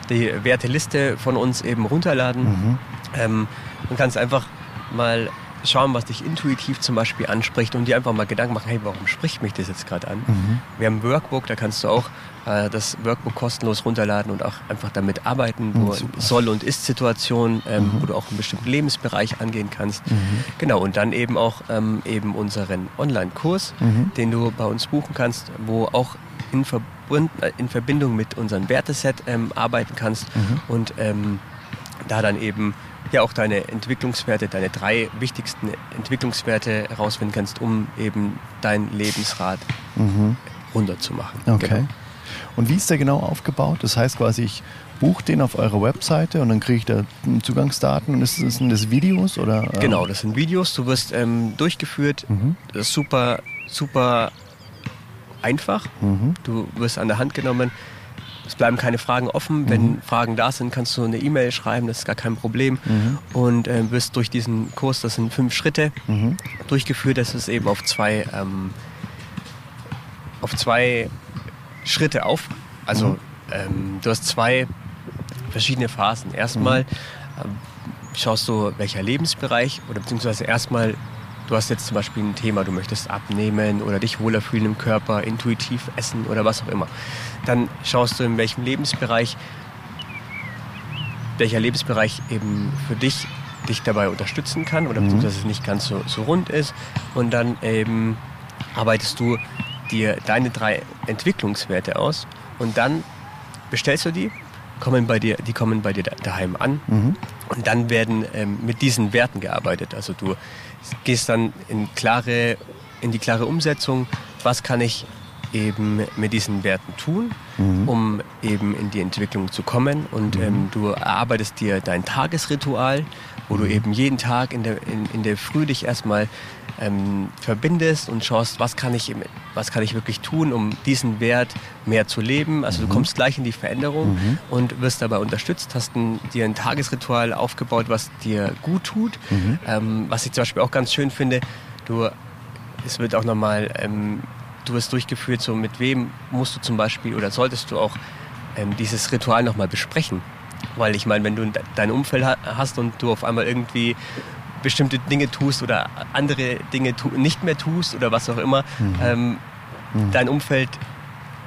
die Werteliste von uns eben runterladen mhm. ähm, und kannst einfach mal schauen, was dich intuitiv zum Beispiel anspricht und dir einfach mal Gedanken machen, hey, warum spricht mich das jetzt gerade an? Mhm. Wir haben ein Workbook, da kannst du auch äh, das Workbook kostenlos runterladen und auch einfach damit arbeiten, wo mhm, Soll- und Ist-Situationen, ähm, mhm. wo du auch einen bestimmten Lebensbereich angehen kannst. Mhm. Genau, und dann eben auch ähm, eben unseren Online-Kurs, mhm. den du bei uns buchen kannst, wo auch in, in Verbindung mit unserem Werteset ähm, arbeiten kannst mhm. und ähm, da dann eben ja auch deine Entwicklungswerte, deine drei wichtigsten Entwicklungswerte herausfinden kannst, um eben dein Lebensrad mhm. runterzumachen. Okay. Genau. Und wie ist der genau aufgebaut? Das heißt quasi, ich buche den auf eurer Webseite und dann kriege ich da Zugangsdaten. Und ist, sind das Videos oder? Ähm? Genau, das sind Videos. Du wirst ähm, durchgeführt. Mhm. Das ist super, super einfach. Mhm. Du wirst an der Hand genommen. Es bleiben keine Fragen offen. Mhm. Wenn Fragen da sind, kannst du eine E-Mail schreiben, das ist gar kein Problem. Mhm. Und äh, wirst durch diesen Kurs, das sind fünf Schritte, mhm. durchgeführt. Das ist eben auf zwei, ähm, auf zwei Schritte auf. Also mhm. ähm, du hast zwei verschiedene Phasen. Erstmal mhm. äh, schaust du, welcher Lebensbereich oder beziehungsweise erstmal du hast jetzt zum Beispiel ein Thema, du möchtest abnehmen oder dich wohler fühlen im Körper, intuitiv essen oder was auch immer. Dann schaust du, in welchem Lebensbereich, welcher Lebensbereich eben für dich dich dabei unterstützen kann oder mhm. beziehungsweise nicht ganz so, so rund ist. Und dann eben arbeitest du dir deine drei Entwicklungswerte aus und dann bestellst du die, kommen bei dir, die kommen bei dir daheim an mhm. und dann werden ähm, mit diesen Werten gearbeitet. Also du gehst dann in, klare, in die klare Umsetzung, was kann ich eben mit diesen Werten tun, mhm. um eben in die Entwicklung zu kommen. Und mhm. ähm, du erarbeitest dir dein Tagesritual, wo du mhm. eben jeden Tag in der, in, in der Früh dich erstmal ähm, verbindest und schaust, was kann, ich, was kann ich wirklich tun, um diesen Wert mehr zu leben. Also mhm. du kommst gleich in die Veränderung mhm. und wirst dabei unterstützt, hast ein, dir ein Tagesritual aufgebaut, was dir gut tut. Mhm. Ähm, was ich zum Beispiel auch ganz schön finde, du, es wird auch nochmal, ähm, du wirst durchgeführt, so mit wem musst du zum Beispiel oder solltest du auch ähm, dieses Ritual nochmal besprechen. Weil ich meine, wenn du dein Umfeld hast und du auf einmal irgendwie bestimmte Dinge tust oder andere Dinge nicht mehr tust oder was auch immer, mhm. Ähm, mhm. dein Umfeld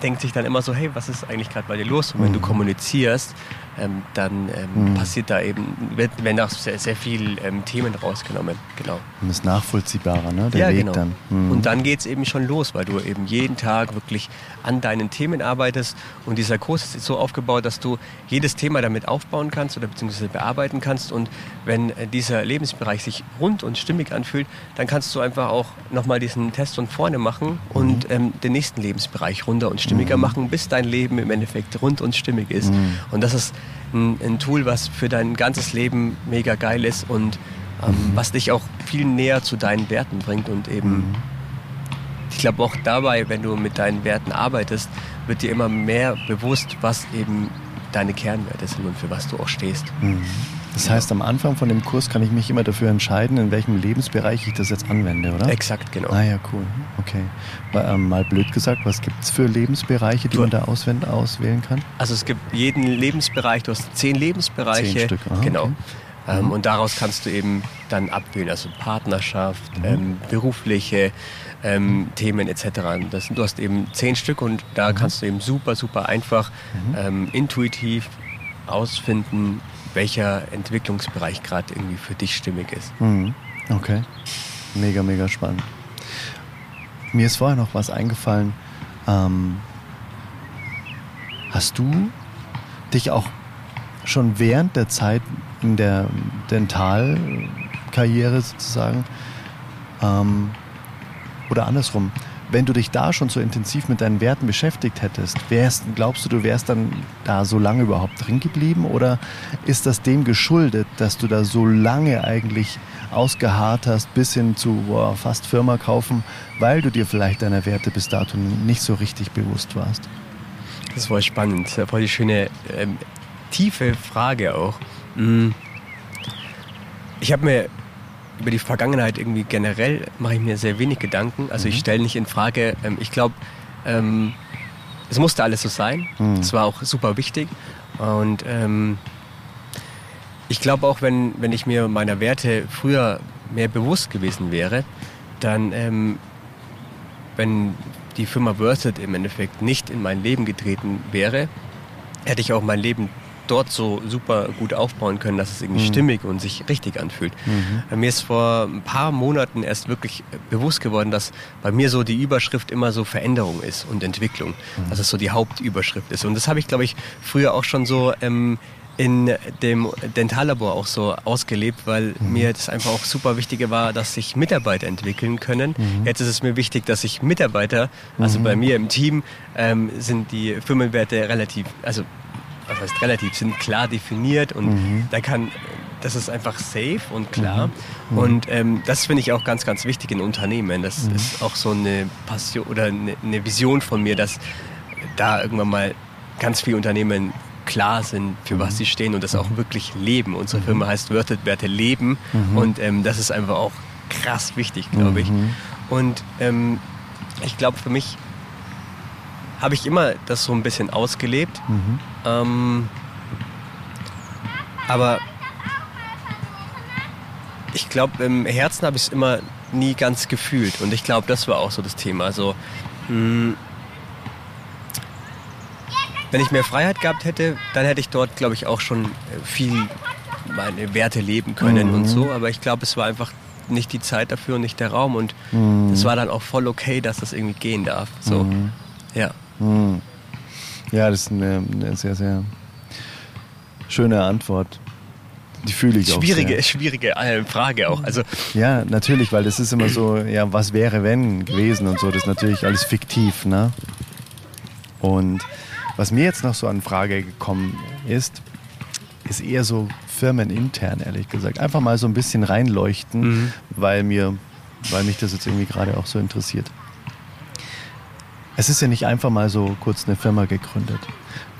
denkt sich dann immer so, hey, was ist eigentlich gerade bei dir los? Und wenn mhm. du kommunizierst, ähm, dann ähm, mhm. passiert da eben, werden auch sehr, sehr viele ähm, Themen rausgenommen. Genau. Und ist nachvollziehbarer, ne? Der ja, Weg genau. dann. Mhm. Und dann geht es eben schon los, weil du eben jeden Tag wirklich an deinen Themen arbeitest. Und dieser Kurs ist so aufgebaut, dass du jedes Thema damit aufbauen kannst oder beziehungsweise bearbeiten kannst. Und wenn äh, dieser Lebensbereich sich rund und stimmig anfühlt, dann kannst du einfach auch nochmal diesen Test von vorne machen und mhm. ähm, den nächsten Lebensbereich runter und stimmiger mhm. machen, bis dein Leben im Endeffekt rund und stimmig ist. Mhm. Und das ist ein, ein, Tool, was für dein ganzes Leben mega geil ist und ähm, mhm. was dich auch viel näher zu deinen Werten bringt und eben, mhm. ich glaube auch dabei, wenn du mit deinen Werten arbeitest, wird dir immer mehr bewusst, was eben deine Kernwerte sind und für was du auch stehst. Mhm. Das heißt, am Anfang von dem Kurs kann ich mich immer dafür entscheiden, in welchem Lebensbereich ich das jetzt anwende, oder? Exakt, genau. Ah ja, cool. Okay. Mal, ähm, mal blöd gesagt, was gibt es für Lebensbereiche, die du, man da auswählen kann? Also es gibt jeden Lebensbereich, du hast zehn Lebensbereiche. Zehn Stück, Aha, genau. Okay. Ähm, mhm. Und daraus kannst du eben dann abwählen, also Partnerschaft, mhm. ähm, berufliche ähm, Themen etc. Das, du hast eben zehn Stück und da mhm. kannst du eben super, super einfach, mhm. ähm, intuitiv ausfinden, welcher Entwicklungsbereich gerade irgendwie für dich stimmig ist. Mhm. Okay. Mega, mega spannend. Mir ist vorher noch was eingefallen. Ähm, hast du dich auch schon während der Zeit in der Dentalkarriere sozusagen ähm, oder andersrum, wenn du dich da schon so intensiv mit deinen Werten beschäftigt hättest, wärst, glaubst du, du wärst dann da so lange überhaupt drin geblieben? Oder ist das dem geschuldet, dass du da so lange eigentlich ausgeharrt hast, bis hin zu boah, fast Firma kaufen, weil du dir vielleicht deiner Werte bis dato nicht so richtig bewusst warst? Das war spannend. Das war eine schöne, ähm, tiefe Frage auch. Mm. Ich habe mir über die Vergangenheit irgendwie generell mache ich mir sehr wenig Gedanken. Also mhm. ich stelle nicht in Frage, ähm, ich glaube, ähm, es musste alles so sein. Mhm. war auch super wichtig. Und ähm, ich glaube auch, wenn, wenn ich mir meiner Werte früher mehr bewusst gewesen wäre, dann, ähm, wenn die Firma Worth im Endeffekt nicht in mein Leben getreten wäre, hätte ich auch mein Leben dort so super gut aufbauen können, dass es irgendwie mhm. stimmig und sich richtig anfühlt. Mhm. Mir ist vor ein paar Monaten erst wirklich bewusst geworden, dass bei mir so die Überschrift immer so Veränderung ist und Entwicklung. Mhm. Dass es so die Hauptüberschrift ist. Und das habe ich, glaube ich, früher auch schon so ähm, in dem Dentallabor auch so ausgelebt, weil mhm. mir das einfach auch super wichtig war, dass sich Mitarbeiter entwickeln können. Mhm. Jetzt ist es mir wichtig, dass sich Mitarbeiter, also mhm. bei mir im Team, ähm, sind die Firmenwerte relativ, also was heißt relativ, sind klar definiert und mhm. da kann, das ist einfach safe und klar. Mhm. mhm. Und ähm, das finde ich auch ganz, ganz wichtig in Unternehmen. Das mhm. ist auch so eine Passion oder eine, eine Vision von mir, dass da irgendwann mal ganz viele Unternehmen klar sind, für was mhm. sie stehen und das auch wirklich leben. Unsere mhm. Firma heißt Wörter, Werte leben mhm. und ähm, das ist einfach auch krass wichtig, glaube ich. Mhm. Und ähm, ich glaube, für mich habe ich immer das so ein bisschen ausgelebt. Mhm. Ähm, aber ich glaube, im Herzen habe ich es immer nie ganz gefühlt. Und ich glaube, das war auch so das Thema. Also, mh, hm, wenn ich mehr Freiheit gehabt hätte, dann hätte ich dort, glaube ich, auch schon äh, viel meine Werte leben können mhm. und so. Aber ich glaube, es war einfach nicht die Zeit dafür und nicht der Raum. Und mhm. es war dann auch voll okay, dass das irgendwie gehen darf. So, mhm. ja. Ja, das ist eine, eine, sehr, sehr schöne Antwort. Die fühle ich schwierige, auch. Sehr. Schwierige äh, Frage auch. Also ja, natürlich, weil das ist immer so, ja, was wäre wenn gewesen und so. Das ist natürlich alles fiktiv, ne? Und was mir jetzt noch so an Frage gekommen ist, ist eher so firmenintern, ehrlich gesagt. Einfach mal so ein bisschen reinleuchten, mhm. weil, mir, weil mich das jetzt irgendwie gerade auch so interessiert. Es ist ja nicht einfach mal so kurz eine Firma gegründet.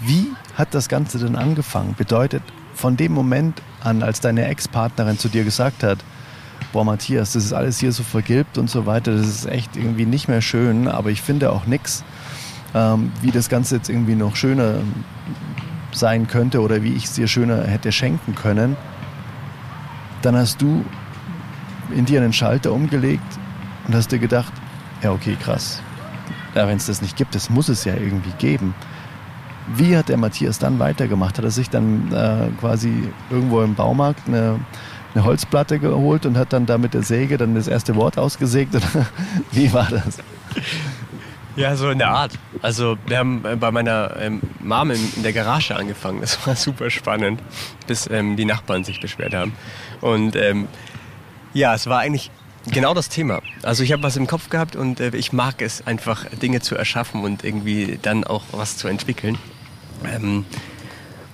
Wie hat das Ganze denn angefangen? Bedeutet, von dem Moment an, als deine Ex-Partnerin zu dir gesagt hat, boah Matthias, das ist alles hier so vergilbt und so weiter, das ist echt irgendwie nicht mehr schön, aber ich finde auch nichts ähm, wie das Ganze jetzt irgendwie noch schöner sein könnte oder wie ich es dir schöner hätte schenken können, dann hast du in dir einen Schalter umgelegt und hast dir gedacht, ja okay, krass. Ja, wenn es das nicht gibt, das muss es ja irgendwie geben. Wie hat der Matthias dann weitergemacht? Hat er sich dann äh, quasi irgendwo im Baumarkt eine, eine Holzplatte geholt und hat dann da mit der Säge dann das erste Wort ausgesägt? Wie war das? Ja, so in der Art. Also wir haben äh, bei meiner ähm, Mom in, in, der Garage angefangen. Das war super spannend, bis ähm, die Nachbarn sich beschwert haben. Und ähm, ja, es war eigentlich genau das Thema. Also ich habe was im Kopf gehabt und äh, ich mag es einfach, Dinge zu erschaffen und irgendwie dann auch was zu entwickeln. Ähm,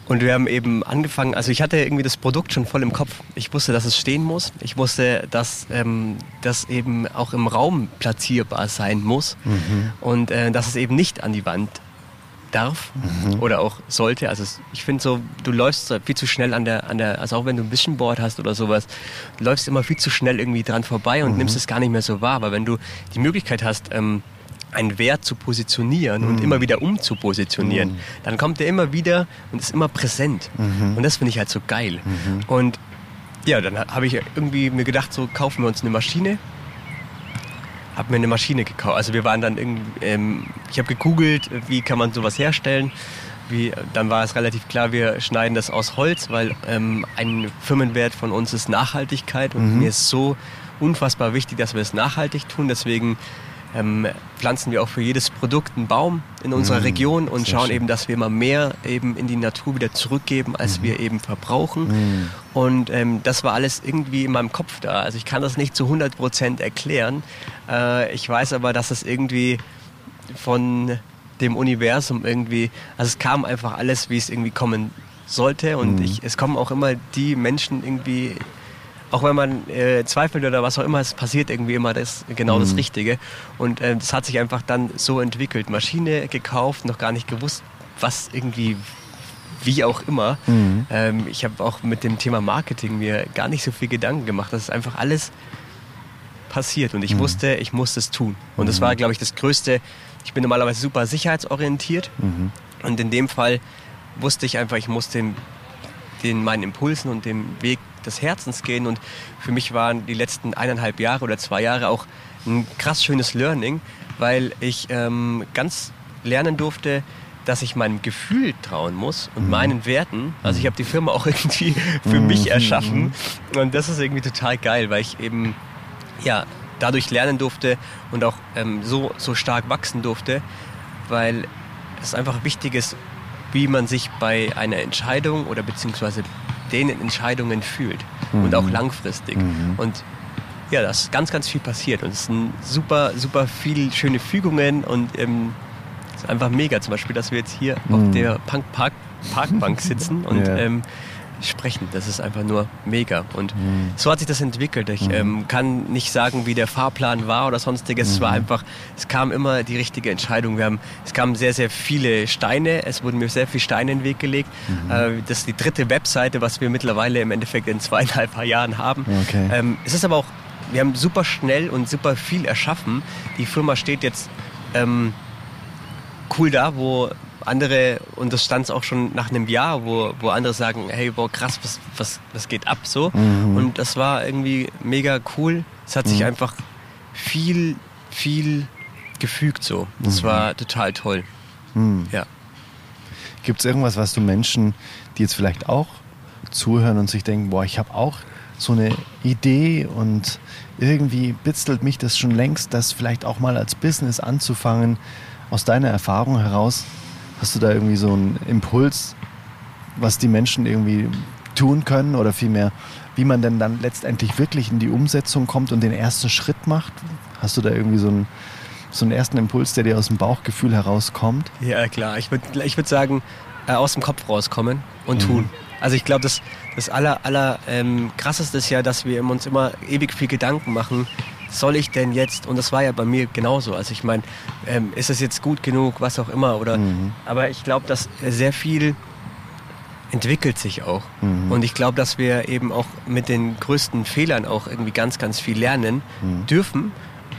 und wir haben eben angefangen, also ich hatte irgendwie das Produkt schon voll im Kopf. Ich wusste, dass es stehen muss. Ich wusste, dass ähm, das eben auch im Raum platzierbar sein muss. Mhm. Und äh, dass es eben nicht an die Wand darf mhm. oder auch sollte. Also ich finde so, du läufst viel zu schnell an der, an der, also auch wenn du ein Vision Board hast oder sowas, du läufst immer viel zu schnell irgendwie dran vorbei und mhm. nimmst es gar nicht mehr so wahr. Aber wenn du die Möglichkeit hast, ähm, einen Wert zu positionieren mm. und immer wieder umzupositionieren, mm. dann kommt er immer wieder und ist immer präsent. Mm Und das finde ich halt so geil. -hmm. Und ja, dann habe ich irgendwie mir gedacht, so kaufen wir uns eine Maschine. Hab mir eine Maschine gekauft. Also wir waren dann irgendwie, ähm, ich habe gegoogelt, wie kann man sowas herstellen. Wie, dann war es relativ klar, wir schneiden das aus Holz, weil ähm, ein Firmenwert von uns ist Nachhaltigkeit und -hmm. mir ist so unfassbar wichtig, dass wir es nachhaltig tun. Deswegen ähm, pflanzen wir auch für jedes Produkt einen Baum in unserer mhm, Region und schauen schön. eben, dass wir immer mehr eben in die Natur wieder zurückgeben, als mhm. wir eben verbrauchen. Mhm. Und ähm, das war alles irgendwie in meinem Kopf da. Also ich kann das nicht zu 100 Prozent erklären. Äh, ich weiß aber, dass es irgendwie von dem Universum irgendwie, also es kam einfach alles, wie es irgendwie kommen sollte und mhm. ich, es kommen auch immer die Menschen irgendwie auch wenn man äh, zweifelt oder was auch immer, es passiert irgendwie immer das, genau mhm. das Richtige. Und äh, das hat sich einfach dann so entwickelt. Maschine gekauft, noch gar nicht gewusst, was irgendwie, wie auch immer. Mhm. Ähm, ich habe auch mit dem Thema Marketing mir gar nicht so viel Gedanken gemacht. Das ist einfach alles passiert und ich mhm. wusste, ich musste es tun. Und das war, mhm. glaube ich, das Größte. Ich bin normalerweise super sicherheitsorientiert mhm. und in dem Fall wusste ich einfach, ich muss den, den meinen Impulsen und dem Weg des Herzens gehen. Und für mich waren die letzten eineinhalb Jahre oder zwei Jahre auch ein krass schönes Learning, weil ich ähm, ganz lernen durfte, dass ich meinem Gefühl trauen muss und mhm. meinen Werten. Also ich habe die Firma auch irgendwie für mhm. mich erschaffen und das ist irgendwie total geil, weil ich eben ja dadurch lernen durfte und auch ähm, so, so stark wachsen durfte, weil es einfach wichtig ist, wie man sich bei einer Entscheidung oder beziehungsweise den Entscheidungen fühlt mhm. und auch langfristig. Mhm. Und ja, da ist ganz, ganz viel passiert und es sind super, super viele schöne Fügungen und ähm, es ist einfach mega. Zum Beispiel, dass wir jetzt hier mhm. auf der Punk Park Parkbank sitzen und yeah. ähm, sprechen. Das ist einfach nur mega. Und mhm. so hat sich das entwickelt. Ich mhm. ähm, kann nicht sagen, wie der Fahrplan war oder sonstiges. Mhm. Es war mhm. einfach, es kam immer die richtige Entscheidung. Wir haben, es kamen sehr, sehr viele Steine. Es wurden mir sehr viele Steine in den Weg gelegt. Mhm. Äh, das ist die dritte Webseite, was wir mittlerweile im Endeffekt in zweieinhalb Jahren haben. Okay. Ähm, es ist aber auch, wir haben super schnell und super viel erschaffen. Die Firma steht jetzt ähm, cool da, wo andere, und das stand auch schon nach einem Jahr, wo, wo andere sagen, hey, boah, krass, was, was, was geht ab so. Mhm. Und das war irgendwie mega cool. Es hat sich mhm. einfach viel, viel gefügt so. Das mhm. war total toll. Mhm. Ja. Gibt es irgendwas, was du Menschen, die jetzt vielleicht auch zuhören und sich denken, boah, ich habe auch so eine Idee und irgendwie bitzelt mich das schon längst, das vielleicht auch mal als Business anzufangen, aus deiner Erfahrung heraus, Hast du da irgendwie so einen Impuls, was die Menschen irgendwie tun können oder vielmehr, wie man denn dann letztendlich wirklich in die Umsetzung kommt und den ersten Schritt macht? Hast du da irgendwie so einen, so einen ersten Impuls, der dir aus dem Bauchgefühl herauskommt? Ja, klar. Ich würde ich würd sagen, äh, aus dem Kopf rauskommen und mhm. tun. Also ich glaube, das, das aller, aller ähm, krasseste ist ja, dass wir uns immer ewig viel Gedanken machen, soll ich denn jetzt, und das war ja bei mir genauso, also ich meine, ähm, ist es jetzt gut genug, was auch immer, oder, mhm. aber ich glaube, dass sehr viel entwickelt sich auch. Mhm. Und ich glaube, dass wir eben auch mit den größten Fehlern auch irgendwie ganz, ganz viel lernen mhm. dürfen,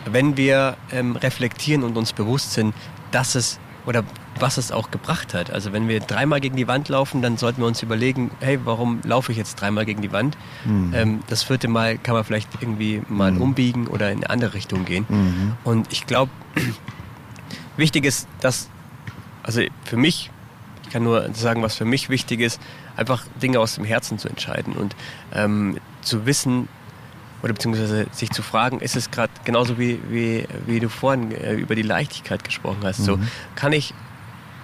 wenn wir ähm, reflektieren und uns bewusst sind, dass es oder was es auch gebracht hat. Also wenn wir dreimal gegen die Wand laufen, dann sollten wir uns überlegen, hey, warum laufe ich jetzt dreimal gegen die Wand? Mhm. Ähm, das vierte Mal kann man vielleicht irgendwie mal mhm. umbiegen oder in eine andere Richtung gehen. Mhm. Und ich glaube, wichtig ist, dass, also für mich, ich kann nur sagen, was für mich wichtig ist, einfach Dinge aus dem Herzen zu entscheiden und ähm, zu wissen, oder beziehungsweise sich zu fragen, ist es gerade genauso wie, wie, wie du vorhin äh, über die Leichtigkeit gesprochen hast. Mhm. So, kann ich,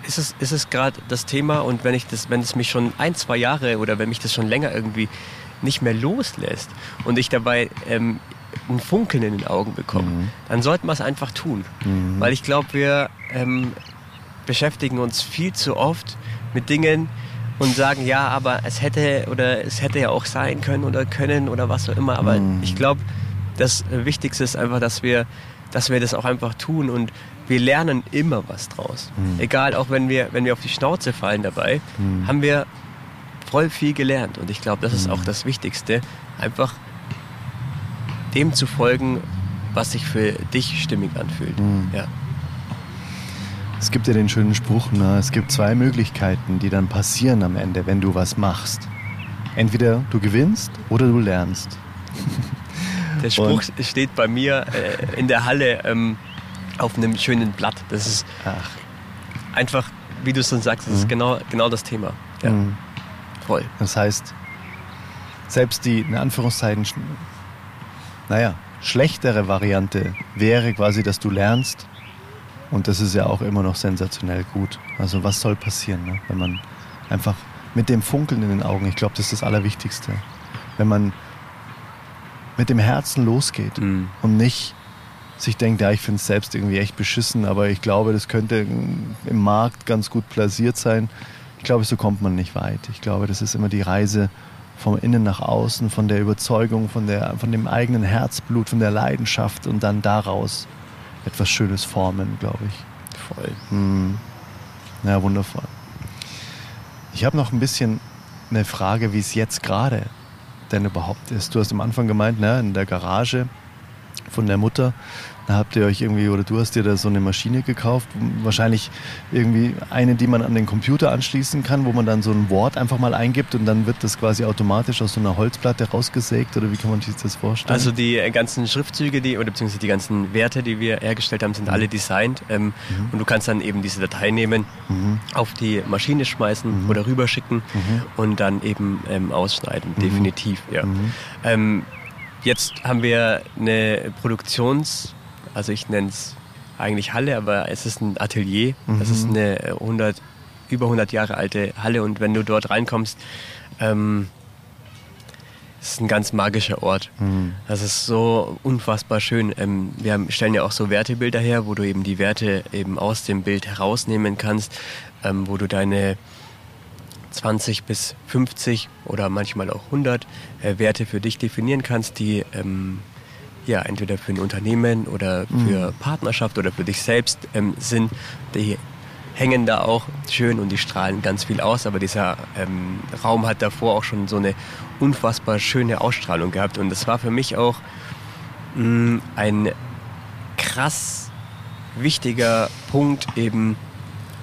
ist es, ist es gerade das Thema und wenn ich das, wenn es mich schon ein, zwei Jahre oder wenn mich das schon länger irgendwie nicht mehr loslässt und ich dabei ähm, ein Funkeln in den Augen bekomme, mhm. dann sollten wir es einfach tun. Mhm. Weil ich glaube, wir ähm, beschäftigen uns viel zu oft mit Dingen, und sagen, ja, aber es hätte oder es hätte ja auch sein können oder können oder was auch immer. Aber mhm. ich glaube, das Wichtigste ist einfach, dass wir, dass wir das auch einfach tun und wir lernen immer was draus. Mhm. Egal, auch wenn wir, wenn wir auf die Schnauze fallen dabei, mhm. haben wir voll viel gelernt. Und ich glaube, das ist auch mhm. das Wichtigste, einfach dem zu folgen, was sich für dich stimmig anfühlt. Mhm. Ja. Es gibt ja den schönen Spruch, ne? es gibt zwei Möglichkeiten, die dann passieren am Ende, wenn du was machst. Entweder du gewinnst oder du lernst. Der Spruch Und steht bei mir äh, in der Halle ähm, auf einem schönen Blatt. Das ist Ach. einfach, wie du es schon sagst, das mhm. ist genau, genau das Thema. Ja. Mhm. Voll. Das heißt, selbst die, in Anführungszeichen, naja, schlechtere Variante wäre quasi, dass du lernst und das ist ja auch immer noch sensationell gut. Also was soll passieren, ne? wenn man einfach mit dem Funkeln in den Augen, ich glaube, das ist das Allerwichtigste. Wenn man mit dem Herzen losgeht mhm. und nicht sich denkt, ja, ich finde es selbst irgendwie echt beschissen, aber ich glaube, das könnte im Markt ganz gut platziert sein. Ich glaube, so kommt man nicht weit. Ich glaube, das ist immer die Reise vom Innen nach Außen, von der Überzeugung, von, der, von dem eigenen Herzblut, von der Leidenschaft und dann daraus etwas Schönes formen, glaube ich. Voll. Hm. Ja, wundervoll. Ich habe noch ein bisschen eine Frage, wie es jetzt gerade denn überhaupt ist. Du hast am Anfang gemeint, ne, in der Garage von der Mutter, Da habt ihr euch irgendwie, oder du hast dir da so eine Maschine gekauft, wahrscheinlich irgendwie eine, die man an den Computer anschließen kann, wo man dann so ein Wort einfach mal eingibt und dann wird das quasi automatisch aus so einer Holzplatte rausgesägt oder wie kann man sich das vorstellen? Also die äh, ganzen Schriftzüge, die oder beziehungsweise die ganzen Werte, die wir hergestellt haben, sind mhm. alle designt ähm, mhm. und du kannst dann eben diese Datei nehmen, mhm. auf die Maschine schmeißen mhm. oder rüberschicken mhm. und dann eben ähm, ausschneiden, mhm. definitiv, ja. Ähm, jetzt haben wir eine Produktions- also ich nenne es eigentlich Halle, aber es ist ein Atelier. Mhm. Das ist eine 100, über 100 Jahre alte Halle und wenn du dort reinkommst, ähm, es ist ein ganz magischer Ort. Mhm. Das ist so unfassbar schön. Ähm, wir stellen ja auch so Wertebilder her, wo du eben die Werte eben aus dem Bild herausnehmen kannst, ähm, wo du deine 20 bis 50 oder manchmal auch 100 äh, Werte für dich definieren kannst, die ähm, ja, entweder für ein Unternehmen oder für mhm. Partnerschaft oder für dich selbst ähm, sind, die hängen da auch schön und die strahlen ganz viel aus. Aber dieser ähm, Raum hat davor auch schon so eine unfassbar schöne Ausstrahlung gehabt. Und das war für mich auch mh, mm, ein krass wichtiger Punkt eben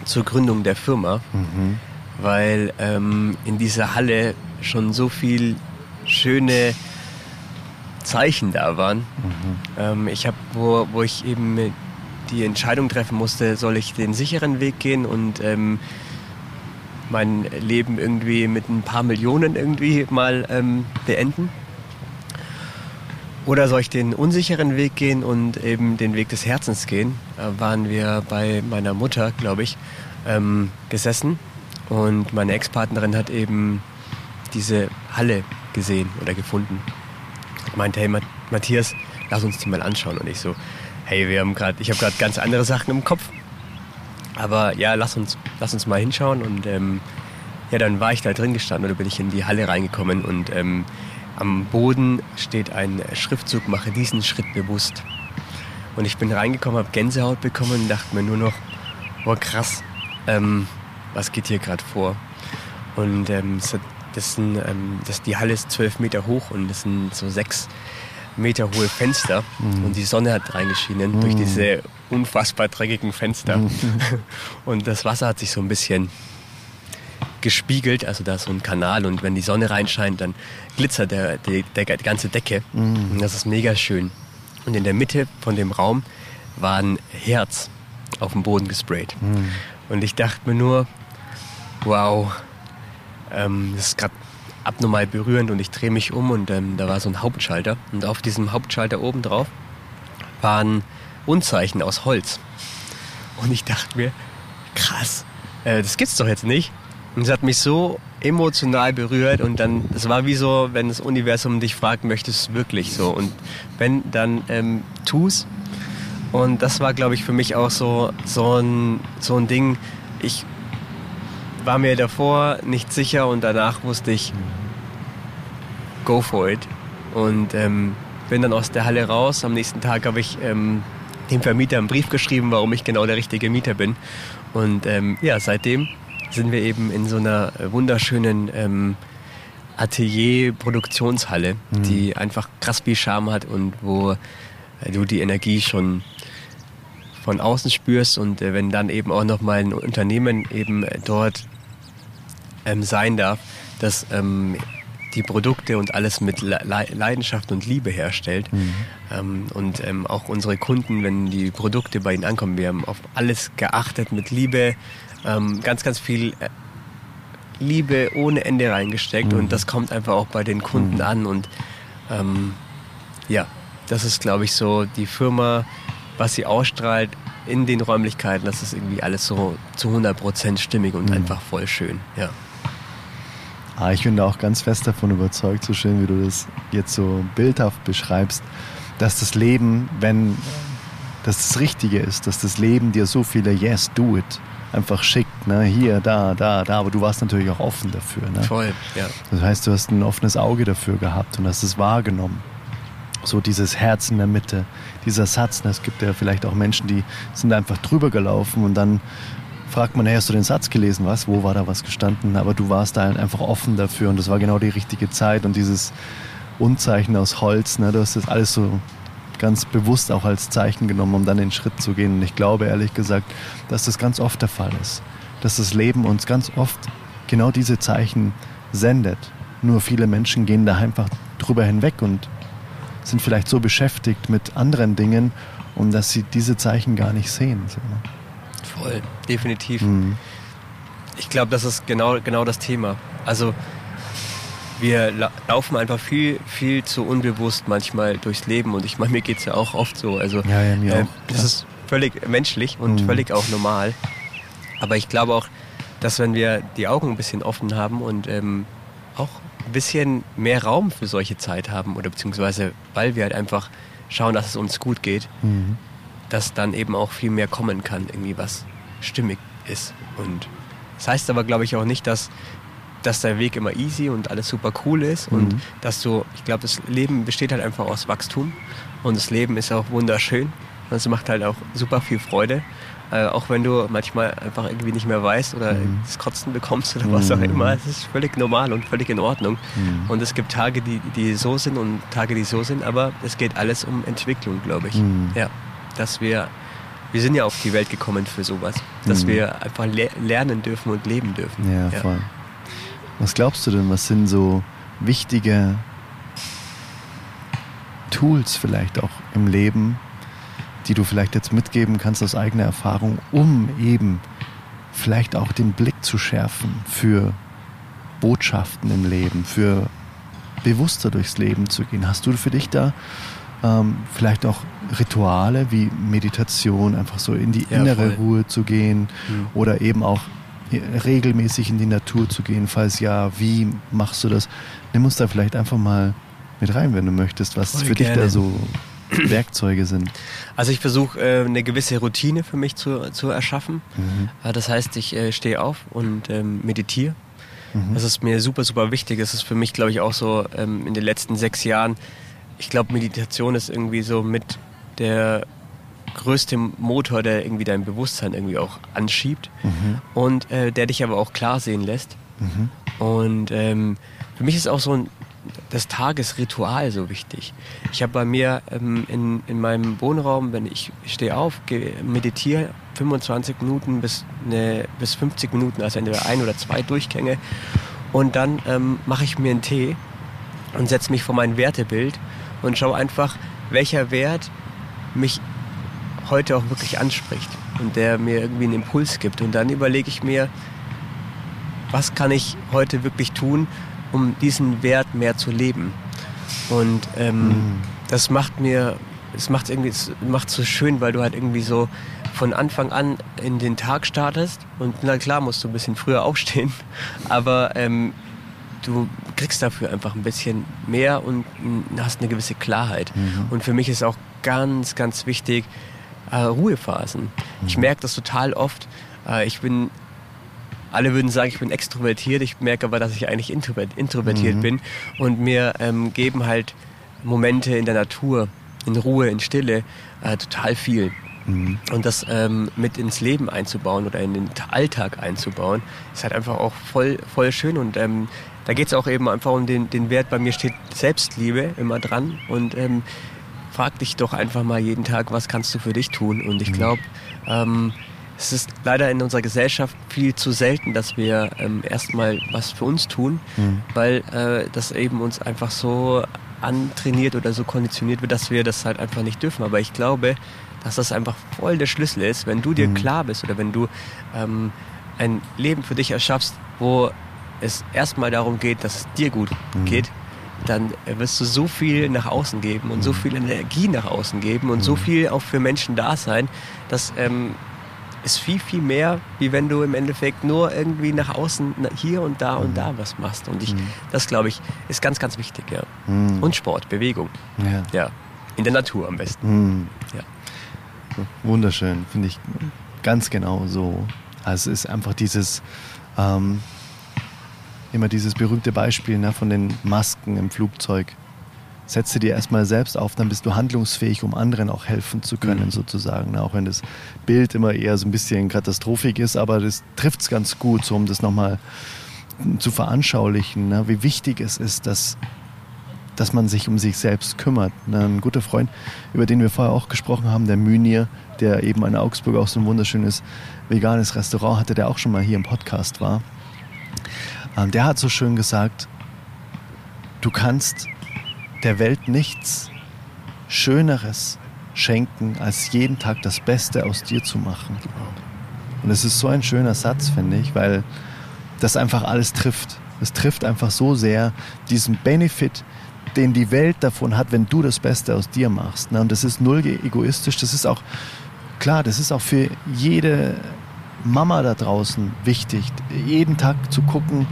zur Gründung der Firma, mhm. weil ähm, in dieser Halle schon so viel schöne Zeichen da waren. Mhm. Ähm, ich habe, wo, wo ich eben die Entscheidung treffen musste, soll ich den sicheren Weg gehen und ähm, mein Leben irgendwie mit ein paar Millionen irgendwie mal ähm, beenden? Oder soll ich den unsicheren Weg gehen und eben den Weg des Herzens gehen? Da waren wir bei meiner Mutter, glaube ich, ähm, gesessen und meine Ex-Partnerin hat eben diese Halle gesehen oder gefunden meinte, hey Matthias, lass uns die mal anschauen. Und ich so, hey, wir haben gerade, ich habe gerade ganz andere Sachen im Kopf. Aber ja, lass uns, lass uns mal hinschauen. Und ähm, ja, dann war ich da drin gestanden oder bin ich in die Halle reingekommen und ähm, am Boden steht ein Schriftzug, mache diesen Schritt bewusst. Und ich bin reingekommen, habe Gänsehaut bekommen und dachte mir nur noch, boah krass, ähm, was geht hier gerade vor? Und ähm, es hat das sind, ähm, das, die Halle ist zwölf Meter hoch und das sind so sechs Meter hohe Fenster mhm. und die Sonne hat reingeschienen mhm. durch diese unfassbar dreckigen Fenster. Mhm. Und das Wasser hat sich so ein bisschen gespiegelt, also da ist so ein Kanal und wenn die Sonne reinscheint, dann glitzert der, der, der die ganze Decke. Mhm. Und das ist mega schön. Und in der Mitte von dem Raum war ein Herz auf dem Boden gesprayt. Mhm. Und ich dachte mir nur, wow, ähm, das ist gerade abnormal berührend und ich drehe mich um und ähm, da war so ein Hauptschalter und auf diesem Hauptschalter oben drauf waren Unzeichen aus Holz. Und ich dachte mir, krass, äh, das gibt's doch jetzt nicht. Und es hat mich so emotional berührt und dann, es war wie so, wenn das Universum dich fragt, möchtest du es wirklich so? Und wenn, dann ähm, tu's. Und das war, glaube ich, für mich auch so, so, ein, so ein Ding. Ich war mir davor nicht sicher und danach wusste ich, go for it. Und ähm, bin dann aus der Halle raus. Am nächsten Tag habe ich ähm, dem Vermieter einen Brief geschrieben, warum ich genau der richtige Mieter bin. Und ähm, ja, seitdem sind wir eben in so einer wunderschönen ähm, Atelier-Produktionshalle, mhm. die einfach krass viel Charme hat und wo äh, du die Energie schon von außen spürst und äh, wenn dann eben auch noch mal ein Unternehmen eben äh, dort ähm, sein darf, das ähm, die Produkte und alles mit Le Leidenschaft und Liebe herstellt. Mhm. Ähm, und ähm, auch unsere Kunden, wenn die Produkte bei ihnen ankommen, wir haben auf alles geachtet mit Liebe, ähm, ganz, ganz viel äh, Liebe ohne Ende reingesteckt mhm. und das kommt einfach auch bei den Kunden mhm. an und ähm, ja, das ist glaube ich so die Firma, was sie ausstrahlt in den Räumlichkeiten, das ist irgendwie alles so zu 100% stimmig und mhm. einfach voll schön, ja. Ah, ich bin da auch ganz fest davon überzeugt, so schön wie du das jetzt so bildhaft beschreibst, dass das Leben, wenn das das Richtige ist, dass das Leben dir so viele Yes, do it einfach schickt, ne? hier, da, da, da, aber du warst natürlich auch offen dafür. Ne? Voll, ja. Das heißt, du hast ein offenes Auge dafür gehabt und hast es wahrgenommen. So dieses Herz in der Mitte, dieser Satz. Ne? Es gibt ja vielleicht auch Menschen, die sind einfach drüber gelaufen und dann fragt man, hey, hast du den Satz gelesen? Was? Wo war da was gestanden? Aber du warst da einfach offen dafür und das war genau die richtige Zeit und dieses Unzeichen aus Holz, ne, du hast das alles so ganz bewusst auch als Zeichen genommen, um dann den Schritt zu gehen. Und ich glaube ehrlich gesagt, dass das ganz oft der Fall ist. Dass das Leben uns ganz oft genau diese Zeichen sendet. Nur viele Menschen gehen da einfach drüber hinweg und sind vielleicht so beschäftigt mit anderen Dingen, um dass sie diese Zeichen gar nicht sehen. So, ne? Voll, definitiv. Mhm. Ich glaube, das ist genau, genau das Thema. Also wir la laufen einfach viel, viel zu unbewusst manchmal durchs Leben und ich meine, mir geht es ja auch oft so. Also ja, ja, mir äh, auch. das ist völlig menschlich und mhm. völlig auch normal. Aber ich glaube auch, dass wenn wir die Augen ein bisschen offen haben und ähm, auch ein bisschen mehr Raum für solche Zeit haben oder beziehungsweise weil wir halt einfach schauen, dass es uns gut geht, mhm. dass dann eben auch viel mehr kommen kann, irgendwie was stimmig ist. Und das heißt aber, glaube ich, auch nicht, dass, dass der Weg immer easy und alles super cool ist mhm. und dass du, ich glaube, das Leben besteht halt einfach aus Wachstum und das Leben ist auch wunderschön und es macht halt auch super viel Freude. Äh, auch wenn du manchmal einfach irgendwie nicht mehr weißt oder mhm. das Kotzen bekommst oder was auch mhm. immer. Es ist völlig normal und völlig in Ordnung. Mhm. Und es gibt Tage, die, die so sind und Tage, die so sind, aber es geht alles um Entwicklung, glaube ich. Mhm. Ja, dass wir, wir sind ja auf die Welt gekommen für sowas, dass mhm. wir einfach le lernen dürfen und leben dürfen. Ja, ja, voll. Was glaubst du denn, was sind so wichtige Tools vielleicht auch im Leben, die du vielleicht jetzt mitgeben kannst aus eigener Erfahrung, um eben vielleicht auch den Blick zu schärfen für Botschaften im Leben, für bewusster durchs Leben zu gehen. Hast du für dich da ähm, vielleicht auch Rituale wie Meditation, einfach so in die ja, innere voll. Ruhe zu gehen mhm. oder eben auch regelmäßig in die Natur zu gehen? Falls ja, wie machst du das? Nimm uns da vielleicht einfach mal mit rein, wenn du möchtest, was voll für gerne. dich da so Werkzeuge sind? Also ich versuche äh, eine gewisse Routine für mich zu, zu erschaffen. Mhm. Äh, das heißt, ich äh, stehe auf und ähm, meditiere. Mhm. Das ist mir super, super wichtig. Das ist für mich, glaube ich, auch so ähm, in den letzten sechs Jahren. Ich glaube, Meditation ist irgendwie so mit der größte Motor, der irgendwie dein Bewusstsein irgendwie auch anschiebt mhm. und äh, der dich aber auch klar sehen lässt. Mhm. Und ähm, für mich ist auch so ein das Tagesritual so wichtig. Ich habe bei mir ähm, in, in meinem Wohnraum, wenn ich, stehe auf, meditiere 25 Minuten bis, eine, bis 50 Minuten, also entweder ein oder zwei Durchgänge. Und dann ähm, mache ich mir einen Tee und setze mich vor mein Wertebild und schaue einfach, welcher Wert mich heute auch wirklich anspricht und der mir irgendwie einen Impuls gibt. Und dann überlege ich mir, was kann ich heute wirklich tun, um diesen Wert mehr zu leben. Und ähm, mhm. das macht mir, es macht irgendwie, es macht so schön, weil du halt irgendwie so von Anfang an in den Tag startest und na klar musst du ein bisschen früher aufstehen, aber ähm, du kriegst dafür einfach ein bisschen mehr und hast eine gewisse Klarheit. Mhm. Und für mich ist auch ganz, ganz wichtig äh, Ruhephasen. Mhm. Ich merke das total oft. Äh, ich bin alle würden sagen, ich bin extrovertiert. Ich merke aber, dass ich eigentlich introvertiert mhm. bin. Und mir ähm, geben halt Momente in der Natur, in Ruhe, in Stille, äh, total viel. Mhm. Und das ähm, mit ins Leben einzubauen oder in den Alltag einzubauen, ist halt einfach auch voll, voll schön. Und ähm, da geht es auch eben einfach um den, den Wert, bei mir steht Selbstliebe immer dran. Und ähm, frag dich doch einfach mal jeden Tag, was kannst du für dich tun? Und ich glaube, mhm. ähm, es ist leider in unserer Gesellschaft viel zu selten, dass wir ähm, erstmal was für uns tun, mhm. weil äh, das eben uns einfach so antrainiert oder so konditioniert wird, dass wir das halt einfach nicht dürfen. Aber ich glaube, dass das einfach voll der Schlüssel ist, wenn du dir mhm. klar bist oder wenn du ähm, ein Leben für dich erschaffst, wo es erstmal darum geht, dass es dir gut mhm. geht, dann wirst du so viel nach außen geben und so mhm. viel Energie nach außen geben und so mhm. viel auch für Menschen da sein, dass ähm, ist viel, viel mehr, wie wenn du im Endeffekt nur irgendwie nach außen hier und da und da was machst. Und ich, mhm. das glaube ich, ist ganz, ganz wichtig, ja. Mhm. Und Sport, Bewegung. Ja. ja. In der Natur am besten. Mhm. Ja. Wunderschön, finde ich ganz genau so. Also es ist einfach dieses, ähm, immer dieses berühmte Beispiel ne, von den Masken im Flugzeug setze dir erstmal selbst auf, dann bist du handlungsfähig, um anderen auch helfen zu können, mhm. sozusagen. Auch wenn das Bild immer eher so ein bisschen katastrophik ist, aber das trifft es ganz gut, so um das nochmal zu veranschaulichen, ne? wie wichtig es ist, dass, dass man sich um sich selbst kümmert. Ein guter Freund, über den wir vorher auch gesprochen haben, der Mynir, der eben in Augsburg auch so ein wunderschönes veganes Restaurant hatte, der auch schon mal hier im Podcast war, ähm, der hat so schön gesagt, du kannst der Welt nichts Schöneres schenken, als jeden Tag das Beste aus dir zu machen. Und es ist so ein schöner Satz, finde ich, weil das einfach alles trifft. Es trifft einfach so sehr diesen Benefit, den die Welt davon hat, wenn du das Beste aus dir machst. Ne? Und das ist null egoistisch. Das ist auch, klar, das ist auch für jede Mama da draußen wichtig, jeden Tag zu gucken,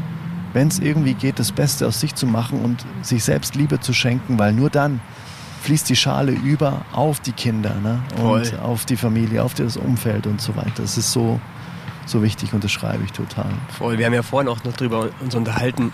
wenn es irgendwie geht, das Beste aus sich zu machen und sich selbst Liebe zu schenken, weil nur dann fließt die Schale über auf die Kinder ne? und Voll. auf die Familie, auf das Umfeld und so weiter. Das ist so, so wichtig und das schreibe ich total. Voll. Wir haben ja vorhin auch noch drüber uns unterhalten,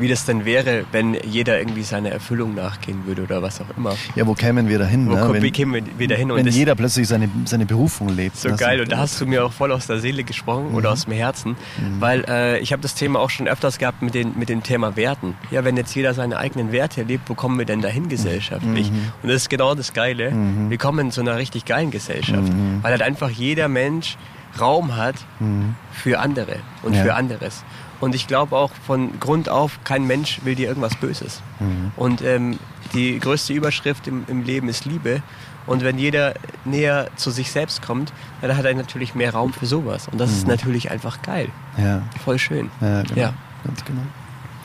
wie das denn wäre, wenn jeder irgendwie seiner Erfüllung nachgehen würde oder was auch immer. Ja, wo kämen wir dahin? Wo ne? wenn, kämen wir dahin? Wenn jeder plötzlich seine, seine Berufung lebt. So geil. Und da hast du mir auch voll aus der Seele gesprochen mhm. oder aus dem Herzen. Mhm. Weil äh, ich habe das Thema auch schon öfters gehabt mit, den, mit dem Thema Werten. Ja, wenn jetzt jeder seine eigenen Werte lebt, wo kommen wir denn dahin gesellschaftlich? Mhm. Und das ist genau das Geile. Mhm. Wir kommen zu einer richtig geilen Gesellschaft. Mhm. Weil halt einfach jeder Mensch Raum hat mhm. für andere und ja. für anderes. Und ich glaube auch von Grund auf, kein Mensch will dir irgendwas Böses. Mhm. Und ähm, die größte Überschrift im, im, Leben ist Liebe. Und wenn jeder näher zu sich selbst kommt, dann hat er natürlich mehr Raum für sowas. Und das mhm. ist natürlich einfach geil. Ja. Voll schön. Ja, genau. Ja. Ganz genau.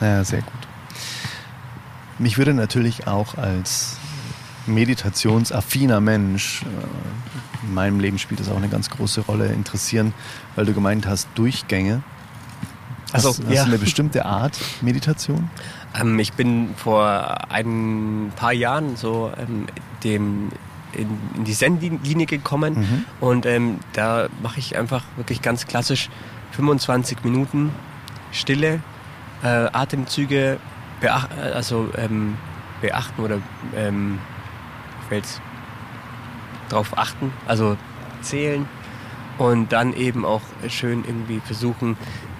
Ja, sehr gut. Mich würde natürlich auch als meditationsaffiner Mensch, äh, in meinem Leben spielt das auch eine ganz große Rolle, interessieren, weil du gemeint hast, Durchgänge. Also, hast, hast ja. du eine bestimmte Art Meditation? Ähm, ich bin vor ein paar Jahren so ähm, dem in, in die Zen-Linie gekommen mhm. und ähm, da mache ich einfach wirklich ganz klassisch 25 Minuten Stille, äh, Atemzüge beach also, ähm, beachten oder ähm, drauf achten, also zählen und dann eben auch schön irgendwie versuchen,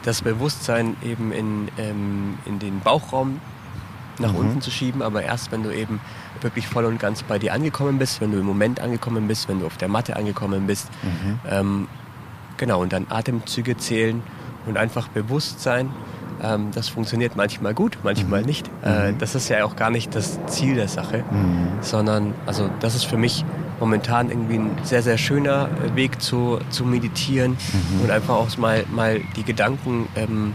das Bewusstsein eben in, ähm, in den Bauchraum nach mhm. unten zu schieben, aber erst wenn du eben wirklich voll und ganz bei dir angekommen bist, wenn du im Moment angekommen bist, wenn du auf der Matte angekommen bist. Mhm. Ähm, genau, und dann Atemzüge zählen und einfach bewusst sein. Ähm, das funktioniert manchmal gut, manchmal mhm. nicht. Äh, mhm. das ist ja auch gar nicht das Ziel der Sache, mhm. sondern also das ist für mich momentan irgendwie ein sehr, sehr schöner äh, Weg zu, zu meditieren mhm. und einfach auch mal, mal die Gedanken ähm,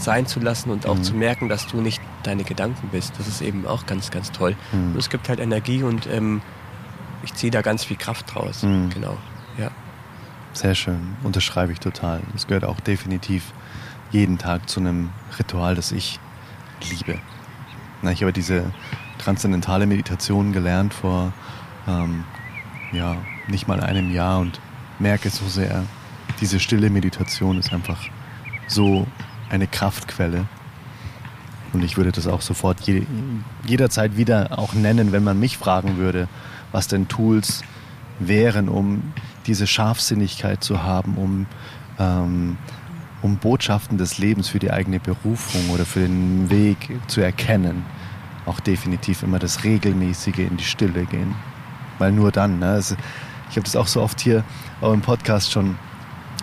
sein zu lassen und auch mhm. zu merken, dass du nicht deine Gedanken bist. Das ist eben auch ganz, ganz toll. Mhm. Und es gibt halt Energie und ähm, ich ziehe da ganz viel Kraft draus. Mhm. Genau, ja. Sehr schön, unterschreibe ich total. Es gehört auch definitiv jeden Tag zu einem Ritual, das ich liebe. Na, ich habe diese transzendentale Meditation gelernt vor ähm, ja, nicht mal einem Jahr und merke so sehr, diese stille Meditation ist einfach so eine Kraftquelle. Und ich würde das auch sofort je, jederzeit wieder auch nennen, wenn man mich fragen würde, was denn Tools wären, um diese Scharfsinnigkeit zu haben, um, ähm, um Botschaften des Lebens für die eigene Berufung oder für den Weg zu erkennen. Auch definitiv immer das Regelmäßige in die Stille gehen weil nur dann. Ne? Also ich habe das auch so oft hier auch im Podcast schon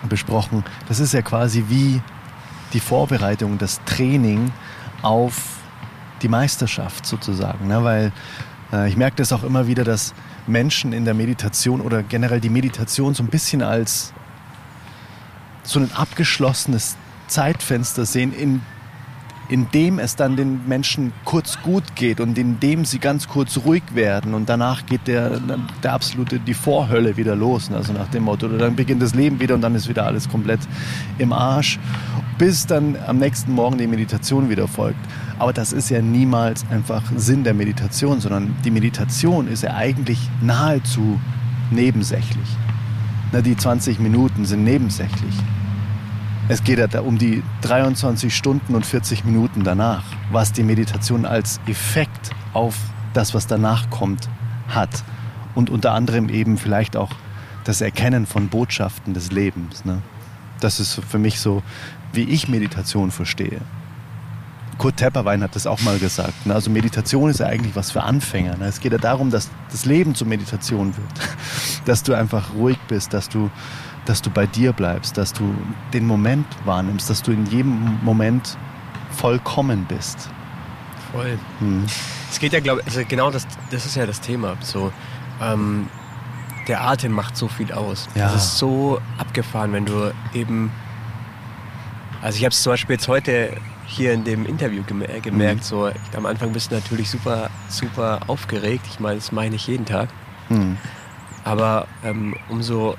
besprochen. Das ist ja quasi wie die Vorbereitung, das Training auf die Meisterschaft sozusagen. Ne? Weil äh, ich merke das auch immer wieder, dass Menschen in der Meditation oder generell die Meditation so ein bisschen als so ein abgeschlossenes Zeitfenster sehen, in in dem es dann den Menschen kurz gut geht und in dem sie ganz kurz ruhig werden und danach geht der, der absolute, die Vorhölle wieder los, also nach dem Motto, oder dann beginnt das Leben wieder und dann ist wieder alles komplett im Arsch, bis dann am nächsten Morgen die Meditation wieder folgt. Aber das ist ja niemals einfach Sinn der Meditation, sondern die Meditation ist ja eigentlich nahezu nebensächlich. Na, die 20 Minuten sind nebensächlich. Es geht ja um die 23 Stunden und 40 Minuten danach, was die Meditation als Effekt auf das, was danach kommt, hat. Und unter anderem eben vielleicht auch das Erkennen von Botschaften des Lebens. Ne? Das ist für mich so, wie ich Meditation verstehe. Kurt Tepperwein hat das auch mal gesagt. Ne? Also Meditation ist ja eigentlich was für Anfänger. Ne? Es geht ja darum, dass das Leben zur Meditation wird. Dass du einfach ruhig bist, dass du, dass du bei dir bleibst, dass du den Moment wahrnimmst, dass du in jedem Moment vollkommen bist. Voll. Hm. Es geht ja, glaube ich, also genau das, das ist ja das Thema. So, ähm, der Atem macht so viel aus. Ja. Das ist so abgefahren, wenn du eben. Also ich habe es zum Beispiel jetzt heute hier in dem Interview äh, gemerkt. Mhm. So, ich, am Anfang bist du natürlich super, super aufgeregt. Ich meine, das mache ich nicht jeden Tag. Mhm. Aber ähm, umso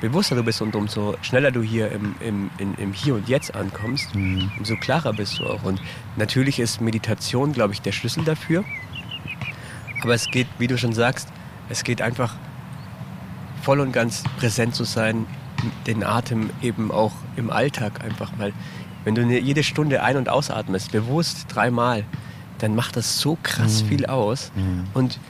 bewusster du bist und umso schneller du hier im, im, in, im Hier und Jetzt ankommst, mhm. umso klarer bist du auch. Und natürlich ist Meditation, glaube ich, der Schlüssel dafür. Aber es geht, wie du schon sagst, es geht einfach voll und ganz präsent zu sein, den Atem eben auch im Alltag einfach, weil wenn du jede Stunde ein- und ausatmest, bewusst dreimal, dann macht das so krass mhm. viel aus. Mhm. Und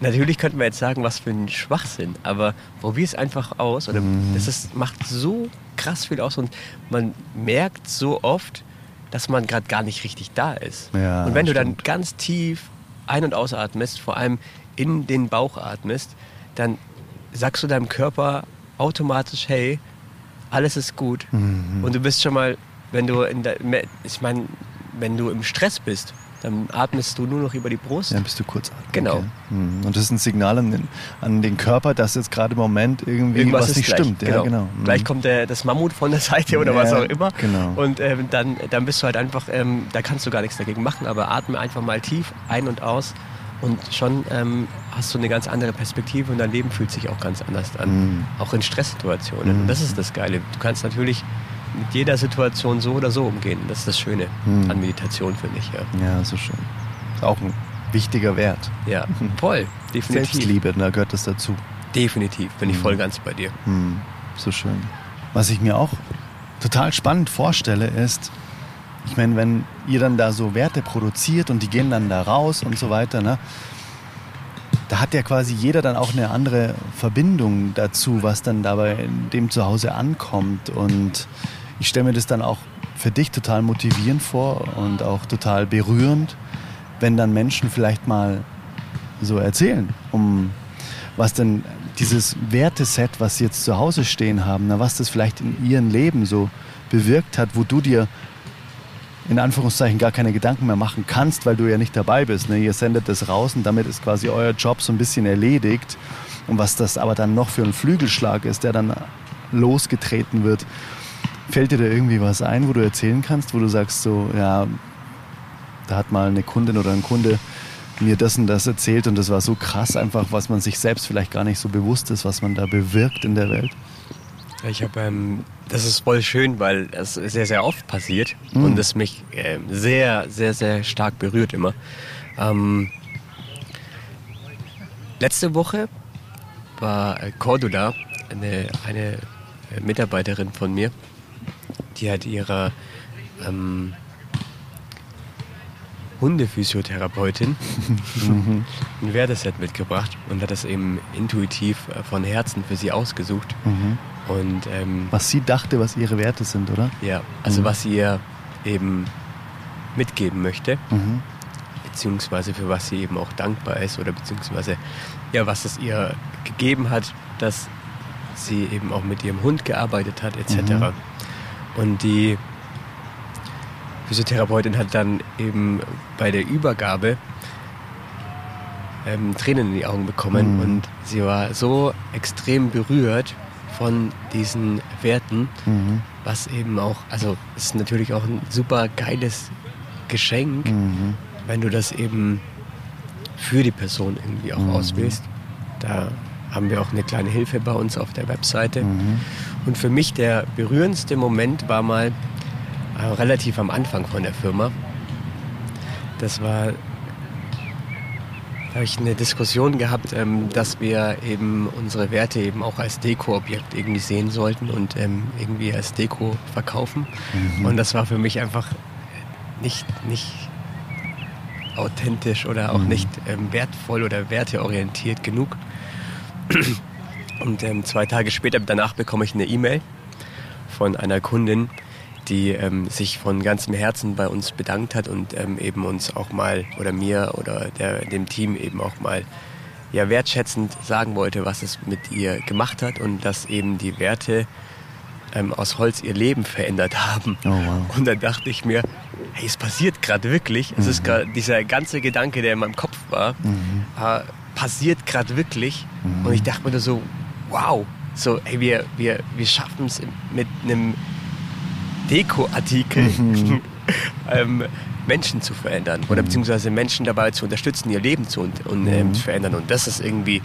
natürlich könnten wir jetzt sagen, was für ein Schwachsinn, aber probier es einfach aus. Oder mhm. das ist, macht so krass viel aus und man merkt so oft, dass man gerade gar nicht richtig da ist. Ja, und wenn du dann ganz tief ein- und ausatmest, vor allem in den Bauch atmest, dann sagst du deinem Körper automatisch, hey, alles ist gut. Mhm. Und du bist schon mal, wenn du in der, ich meine, wenn du im Stress bist, dann atmest du nur noch über die Brust. Dann bist du kurz atmen. Genau. Okay. Mhm. Und das ist ein Signal an den, an den Körper, dass jetzt gerade im Moment irgendwie Irgendwas was nicht gleich. stimmt. Genau. Ja, genau. Mhm. Gleich kommt der, das Mammut von der Seite oder ja, was auch immer. Genau. Und ähm, dann, dann bist du halt einfach, ähm, da kannst du gar nichts dagegen machen, aber atme einfach mal tief ein und aus und schon ähm, hast du eine ganz andere Perspektive und dein Leben fühlt sich auch ganz anders an. Mhm. Auch in Stresssituationen. Mhm. Das ist das Geile. Du kannst natürlich mit jeder Situation so oder so umgehen. Das ist das Schöne mhm. an Meditation, finde ich. Ja. ja, so schön. Ist auch ein wichtiger Wert. Ja, voll. Definitiv. Selbstliebe, da gehört das dazu. Definitiv, bin ich mhm. voll ganz bei dir. Mhm. So schön. Was ich mir auch total spannend vorstelle, ist, ich meine, wenn ihr dann da so Werte produziert und die gehen dann da raus und so weiter, ne? Da hat ja quasi jeder dann auch eine andere Verbindung dazu, was dann dabei in dem Zuhause ankommt. Und ich stelle mir das dann auch für dich total motivierend vor und auch total berührend, wenn dann Menschen vielleicht mal so erzählen, um was denn dieses Werteset, was sie jetzt zu Hause stehen haben, na, was das vielleicht in ihrem Leben so bewirkt hat, wo du dir in Anführungszeichen gar keine Gedanken mehr machen kannst, weil du ja nicht dabei bist. Ne? Ihr sendet das raus und damit ist quasi euer Job so ein bisschen erledigt. Und was das aber dann noch für ein Flügelschlag ist, der dann losgetreten wird, fällt dir da irgendwie was ein, wo du erzählen kannst, wo du sagst so, ja, da hat mal eine Kundin oder ein Kunde mir das und das erzählt und das war so krass einfach, was man sich selbst vielleicht gar nicht so bewusst ist, was man da bewirkt in der Welt. Ich habe, ähm, das ist voll schön, weil es sehr, sehr oft passiert mhm. und es mich äh, sehr, sehr, sehr stark berührt immer. Ähm, letzte Woche war Cordula, eine, eine Mitarbeiterin von mir, die hat ihrer ähm, Hundephysiotherapeutin mhm. ein Werteset mitgebracht und hat das eben intuitiv äh, von Herzen für sie ausgesucht. Mhm. Und, ähm, was sie dachte, was ihre Werte sind, oder? Ja, also mhm. was sie ihr eben mitgeben möchte, mhm. beziehungsweise für was sie eben auch dankbar ist oder beziehungsweise ja, was es ihr gegeben hat, dass sie eben auch mit ihrem Hund gearbeitet hat, etc. Mhm. Und die Physiotherapeutin hat dann eben bei der Übergabe ähm, Tränen in die Augen bekommen mhm. und sie war so extrem berührt von diesen Werten, mhm. was eben auch, also ist natürlich auch ein super geiles Geschenk, mhm. wenn du das eben für die Person irgendwie auch mhm. auswählst. Da haben wir auch eine kleine Hilfe bei uns auf der Webseite. Mhm. Und für mich der berührendste Moment war mal äh, relativ am Anfang von der Firma. Das war habe ich eine Diskussion gehabt, ähm, dass wir eben unsere Werte eben auch als Deko-Objekt irgendwie sehen sollten und ähm, irgendwie als Deko verkaufen. Mhm. Und das war für mich einfach nicht, nicht authentisch oder auch mhm. nicht ähm, wertvoll oder werteorientiert genug. Und ähm, zwei Tage später, danach bekomme ich eine E-Mail von einer Kundin, die ähm, sich von ganzem Herzen bei uns bedankt hat und ähm, eben uns auch mal oder mir oder der, dem Team eben auch mal ja wertschätzend sagen wollte, was es mit ihr gemacht hat und dass eben die Werte ähm, aus Holz ihr Leben verändert haben. Oh, wow. Und dann dachte ich mir, hey, es passiert gerade wirklich. Mhm. Es ist mhm. gerade dieser ganze Gedanke, der in meinem Kopf war, mhm. äh, passiert gerade wirklich. Mhm. Und ich dachte mir so, wow, so, hey, wir, wir, wir schaffen es mit einem Dekoartikel mhm. ähm, Menschen zu verändern oder mhm. beziehungsweise Menschen dabei zu unterstützen, ihr Leben zu, und, und ähm, zu verändern. Und das ist irgendwie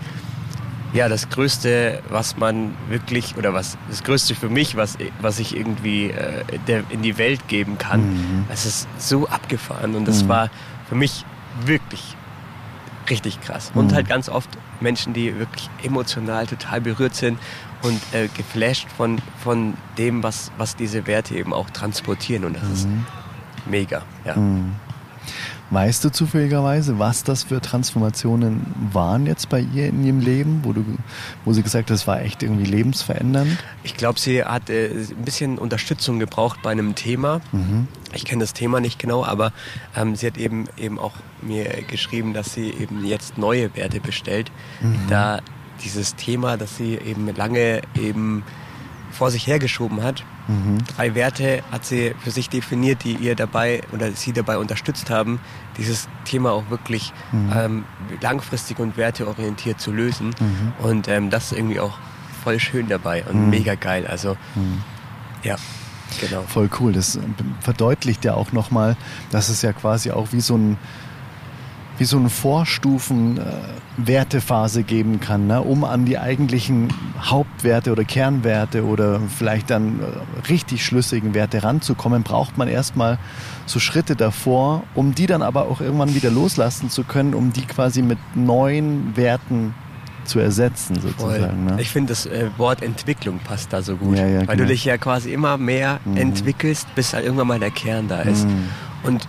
ja das Größte, was man wirklich oder was das Größte für mich, was, was ich irgendwie äh, der, in die Welt geben kann. Mhm. Es ist so abgefahren und das mhm. war für mich wirklich richtig krass. Und mhm. halt ganz oft Menschen, die wirklich emotional total berührt sind und äh, geflasht von, von dem, was, was diese Werte eben auch transportieren. Und das ist mhm. mega. Ja. Mhm. Weißt du zufälligerweise, was das für Transformationen waren jetzt bei ihr in ihrem Leben, wo, du, wo sie gesagt hat, das war echt irgendwie lebensverändernd? Ich glaube, sie hat äh, ein bisschen Unterstützung gebraucht bei einem Thema. Mhm. Ich kenne das Thema nicht genau, aber ähm, sie hat eben, eben auch mir geschrieben, dass sie eben jetzt neue Werte bestellt, mhm. da dieses Thema, das sie eben lange eben vor sich hergeschoben hat, Mhm. Drei Werte hat sie für sich definiert, die ihr dabei oder sie dabei unterstützt haben, dieses Thema auch wirklich mhm. ähm, langfristig und werteorientiert zu lösen. Mhm. Und ähm, das ist irgendwie auch voll schön dabei und mhm. mega geil. Also mhm. ja. Genau. Voll cool. Das verdeutlicht ja auch nochmal, dass es ja quasi auch wie so ein wie so eine Vorstufen-Wertephase geben kann, ne? um an die eigentlichen Hauptwerte oder Kernwerte oder vielleicht dann äh, richtig schlüssigen Werte ranzukommen, braucht man erstmal so Schritte davor, um die dann aber auch irgendwann wieder loslassen zu können, um die quasi mit neuen Werten zu ersetzen sozusagen. Ne? Ich finde das äh, Wort Entwicklung passt da so gut, ja, ja, weil genau. du dich ja quasi immer mehr mhm. entwickelst, bis halt irgendwann mal der Kern da ist. Mhm. Und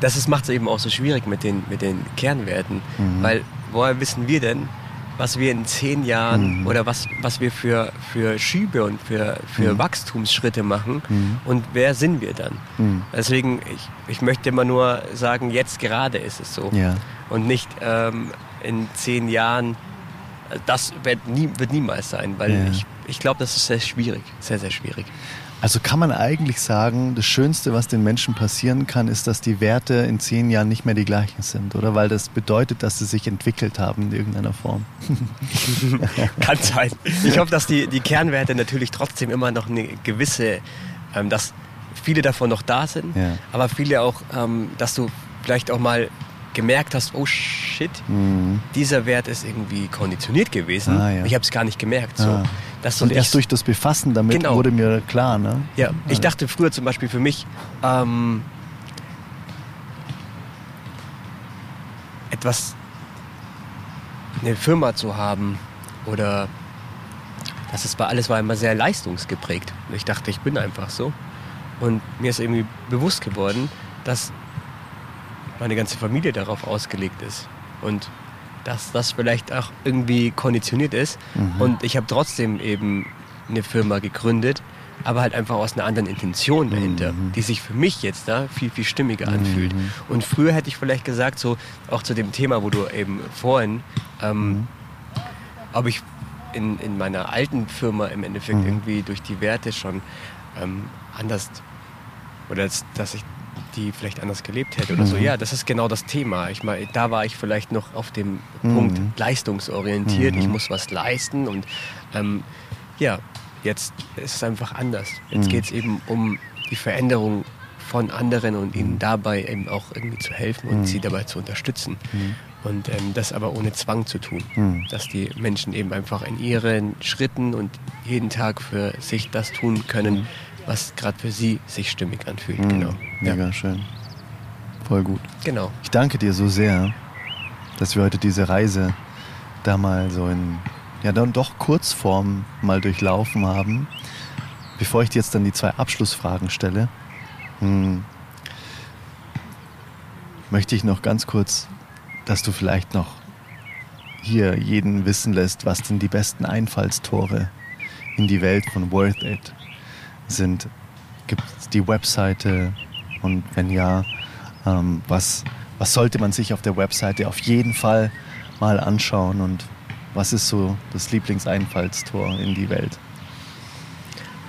das macht es eben auch so schwierig mit den, mit den Kernwerten, mhm. weil woher wissen wir denn, was wir in zehn Jahren mhm. oder was, was wir für, für Schübe und für, für mhm. Wachstumsschritte machen mhm. und wer sind wir dann? Mhm. Deswegen, ich, ich möchte immer nur sagen, jetzt gerade ist es so ja. und nicht ähm, in zehn Jahren, das wird, nie, wird niemals sein, weil ja. ich, ich glaube, das ist sehr schwierig, sehr, sehr schwierig. Also kann man eigentlich sagen, das Schönste, was den Menschen passieren kann, ist, dass die Werte in zehn Jahren nicht mehr die gleichen sind, oder? Weil das bedeutet, dass sie sich entwickelt haben in irgendeiner Form. kann sein. Ich hoffe, dass die, die Kernwerte natürlich trotzdem immer noch eine gewisse, ähm, dass viele davon noch da sind, ja. aber viele auch, ähm, dass du vielleicht auch mal gemerkt hast, oh shit, mhm. dieser Wert ist irgendwie konditioniert gewesen. Ah, ja. Ich habe es gar nicht gemerkt. So. Ah. Das und erst durch das Befassen damit genau. wurde mir klar. Ne? Ja, ich dachte früher zum Beispiel für mich, ähm, etwas, eine Firma zu haben oder das ist, alles war immer sehr leistungsgeprägt. Ich dachte, ich bin einfach so. Und mir ist irgendwie bewusst geworden, dass meine ganze Familie darauf ausgelegt ist. Und dass das vielleicht auch irgendwie konditioniert ist. Mhm. Und ich habe trotzdem eben eine Firma gegründet, aber halt einfach aus einer anderen Intention dahinter, mhm. die sich für mich jetzt da viel, viel stimmiger mhm. anfühlt. Und früher hätte ich vielleicht gesagt, so auch zu dem Thema, wo du eben vorhin, ähm, mhm. ob ich in, in meiner alten Firma im Endeffekt mhm. irgendwie durch die Werte schon ähm, anders oder dass, dass ich die vielleicht anders gelebt hätte oder mhm. so. Ja, das ist genau das Thema. Ich meine, da war ich vielleicht noch auf dem mhm. Punkt leistungsorientiert. Mhm. Ich muss was leisten und ähm, ja, jetzt ist es einfach anders. Jetzt mhm. geht es eben um die Veränderung von anderen und ihnen mhm. dabei eben auch irgendwie zu helfen und sie mhm. dabei zu unterstützen. Und ähm, das aber ohne Zwang zu tun. Dass die Menschen eben einfach in ihren Schritten und jeden Tag für sich das tun können, was gerade für sie sich stimmig anfühlt. Mhm. Genau. Mega ja. schön. Voll gut. Genau. Ich danke dir so sehr, dass wir heute diese Reise da mal so in, ja, dann doch Kurzform mal durchlaufen haben. Bevor ich dir jetzt dann die zwei Abschlussfragen stelle, hm, möchte ich noch ganz kurz, dass du vielleicht noch hier jeden wissen lässt, was denn die besten Einfallstore in die Welt von Worth It sind. Gibt es die Webseite und wenn ja, ähm, was, was sollte man sich auf der Webseite auf jeden Fall mal anschauen und was ist so das Lieblingseinfallstor in die Welt?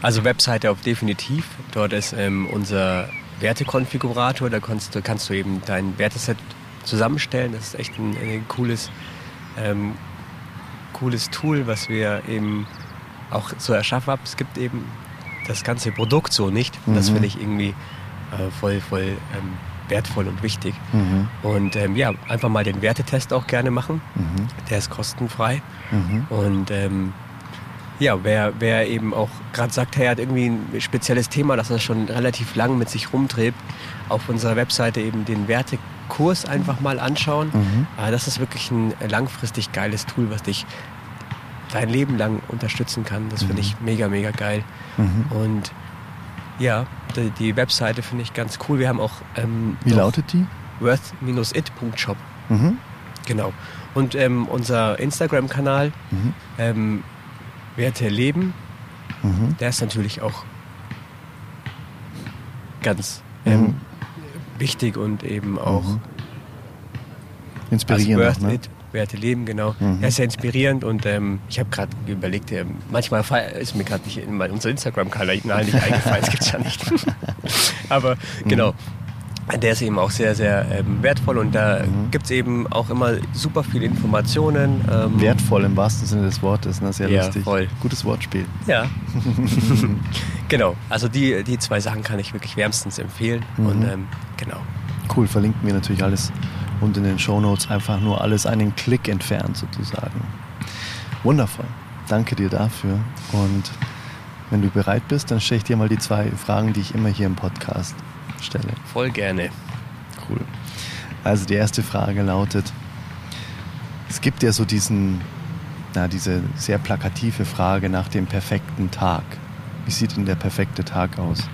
Also Webseite auch definitiv. Dort ist ähm, unser Wertekonfigurator. Da kannst du, kannst du eben dein Werteset zusammenstellen. Das ist echt ein, ein cooles, ähm, cooles Tool, was wir eben auch so erschaffen haben. Es gibt eben das ganze Produkt so nicht. Mhm. Das finde ich irgendwie äh, voll, voll ähm, wertvoll und wichtig. Mhm. Und ähm, ja, einfach mal den Wertetest auch gerne machen. Mhm. Der ist kostenfrei. Mhm. Und ähm, ja, wer, wer eben auch gerade sagt, hey, er hat irgendwie ein spezielles Thema, das er schon relativ lang mit sich rumdreht, auf unserer Webseite eben den Wertekurs einfach mal anschauen. Mhm. Äh, das ist wirklich ein langfristig geiles Tool, was dich dein Leben lang unterstützen kann. Das finde ich mhm. mega, mega geil. Mhm. Und ja, die, die Webseite finde ich ganz cool. Wir haben auch. Ähm, Wie lautet die? worth-it.shop. Mhm. Genau. Und ähm, unser Instagram-Kanal, mhm. ähm, Werte Leben, mhm. der ist natürlich auch ganz ähm, mhm. wichtig und eben auch inspirierend. Also worth ne? it, Werte leben, genau. Mhm. Er ist sehr inspirierend und ähm, ich habe gerade überlegt, äh, manchmal ist mir gerade nicht in unser Instagram-Kanal nicht eingefallen, das gibt es ja nicht. Aber mhm. genau. Der ist eben auch sehr, sehr ähm, wertvoll und da mhm. gibt es eben auch immer super viele Informationen. Ähm, wertvoll im wahrsten Sinne des Wortes, ne? sehr ja, lustig. Voll. Gutes Wortspiel. Ja. genau, also die, die zwei Sachen kann ich wirklich wärmstens empfehlen mhm. und ähm, genau. Cool, verlinken wir natürlich alles und in den Shownotes einfach nur alles einen Klick entfernt sozusagen. Wundervoll. Danke dir dafür. Und wenn du bereit bist, dann stelle ich dir mal die zwei Fragen, die ich immer hier im Podcast stelle. Voll gerne. Cool. Also die erste Frage lautet, es gibt ja so diesen, na, diese sehr plakative Frage nach dem perfekten Tag. Wie sieht denn der perfekte Tag aus?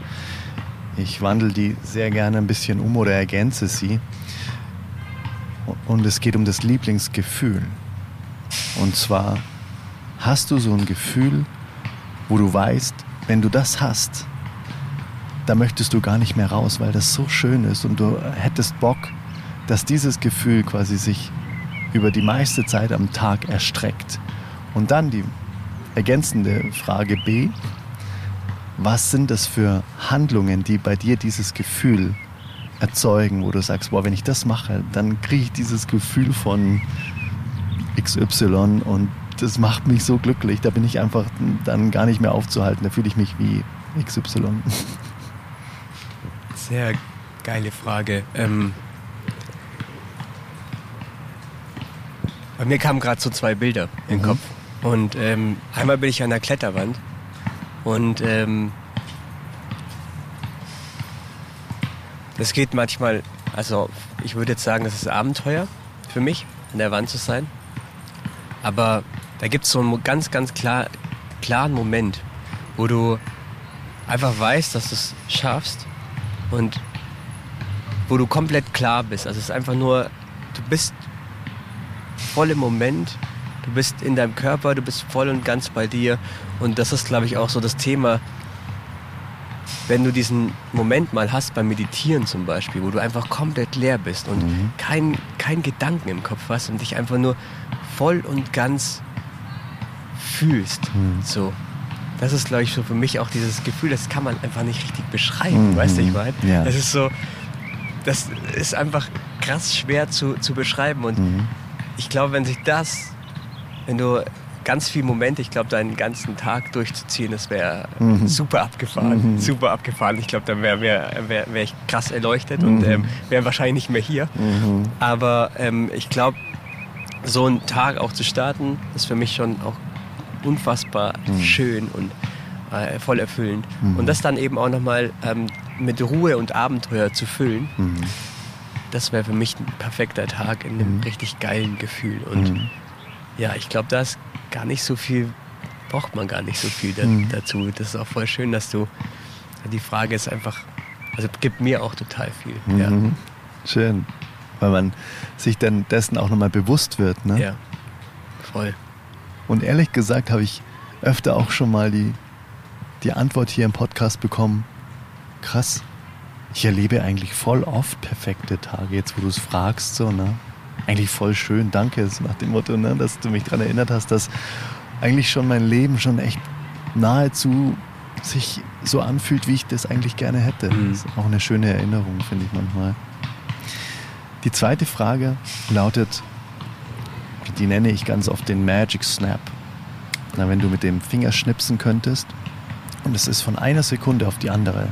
Ich wandle die sehr gerne ein bisschen um oder ergänze sie und es geht um das Lieblingsgefühl. Und zwar hast du so ein Gefühl, wo du weißt, wenn du das hast, da möchtest du gar nicht mehr raus, weil das so schön ist und du hättest Bock, dass dieses Gefühl quasi sich über die meiste Zeit am Tag erstreckt. Und dann die ergänzende Frage B, was sind das für Handlungen, die bei dir dieses Gefühl erzeugen, wo du sagst, boah, wenn ich das mache, dann kriege ich dieses Gefühl von XY und das macht mich so glücklich. Da bin ich einfach dann gar nicht mehr aufzuhalten. Da fühle ich mich wie XY. Sehr geile Frage. Ähm, bei mir kamen gerade so zwei Bilder in den mhm. Kopf. Und ähm, einmal bin ich an der Kletterwand und ähm, Das geht manchmal, also ich würde jetzt sagen, das ist Abenteuer für mich, an der Wand zu sein. Aber da gibt es so einen ganz, ganz klar, klaren Moment, wo du einfach weißt, dass du es schaffst und wo du komplett klar bist. Also es ist einfach nur, du bist voll im Moment, du bist in deinem Körper, du bist voll und ganz bei dir. Und das ist, glaube ich, auch so das Thema, wenn du diesen Moment mal hast beim Meditieren zum Beispiel, wo du einfach komplett leer bist und mhm. kein, kein Gedanken im Kopf hast und dich einfach nur voll und ganz fühlst. Mhm. So. Das ist, glaube ich, so für mich auch dieses Gefühl, das kann man einfach nicht richtig beschreiben, mhm. weißt du, ich meine? Ja. Das ist so, das ist einfach krass schwer zu, zu beschreiben und mhm. ich glaube, wenn sich das, wenn du ganz viele Momente. Ich glaube, deinen ganzen Tag durchzuziehen, das wäre mhm. super abgefahren. Mhm. Super abgefahren. Ich glaube, dann wäre wär, wär, wär ich krass erleuchtet mhm. und ähm, wäre wahrscheinlich nicht mehr hier. Mhm. Aber ähm, ich glaube, so einen Tag auch zu starten, ist für mich schon auch unfassbar mhm. schön und äh, voll erfüllend. Mhm. Und das dann eben auch nochmal ähm, mit Ruhe und Abenteuer zu füllen, das wäre für mich ein perfekter Tag in einem richtig geilen Gefühl. Und ja, ich glaube, da ist gar nicht so viel, braucht man gar nicht so viel da, mhm. dazu. Das ist auch voll schön, dass du, die Frage ist einfach, also gibt mir auch total viel. Mhm. Ja. Schön, weil man sich dann dessen auch nochmal bewusst wird. Ne? Ja, voll. Und ehrlich gesagt habe ich öfter auch schon mal die die Antwort hier im Podcast bekommen, krass, ich erlebe eigentlich voll oft perfekte Tage, jetzt wo du es fragst, so, ne? Eigentlich voll schön, danke, so nach dem Motto, ne, dass du mich daran erinnert hast, dass eigentlich schon mein Leben schon echt nahezu sich so anfühlt, wie ich das eigentlich gerne hätte. Mhm. Das ist auch eine schöne Erinnerung, finde ich manchmal. Die zweite Frage lautet, die nenne ich ganz oft den Magic Snap. Na, wenn du mit dem Finger schnipsen könntest und es ist von einer Sekunde auf die andere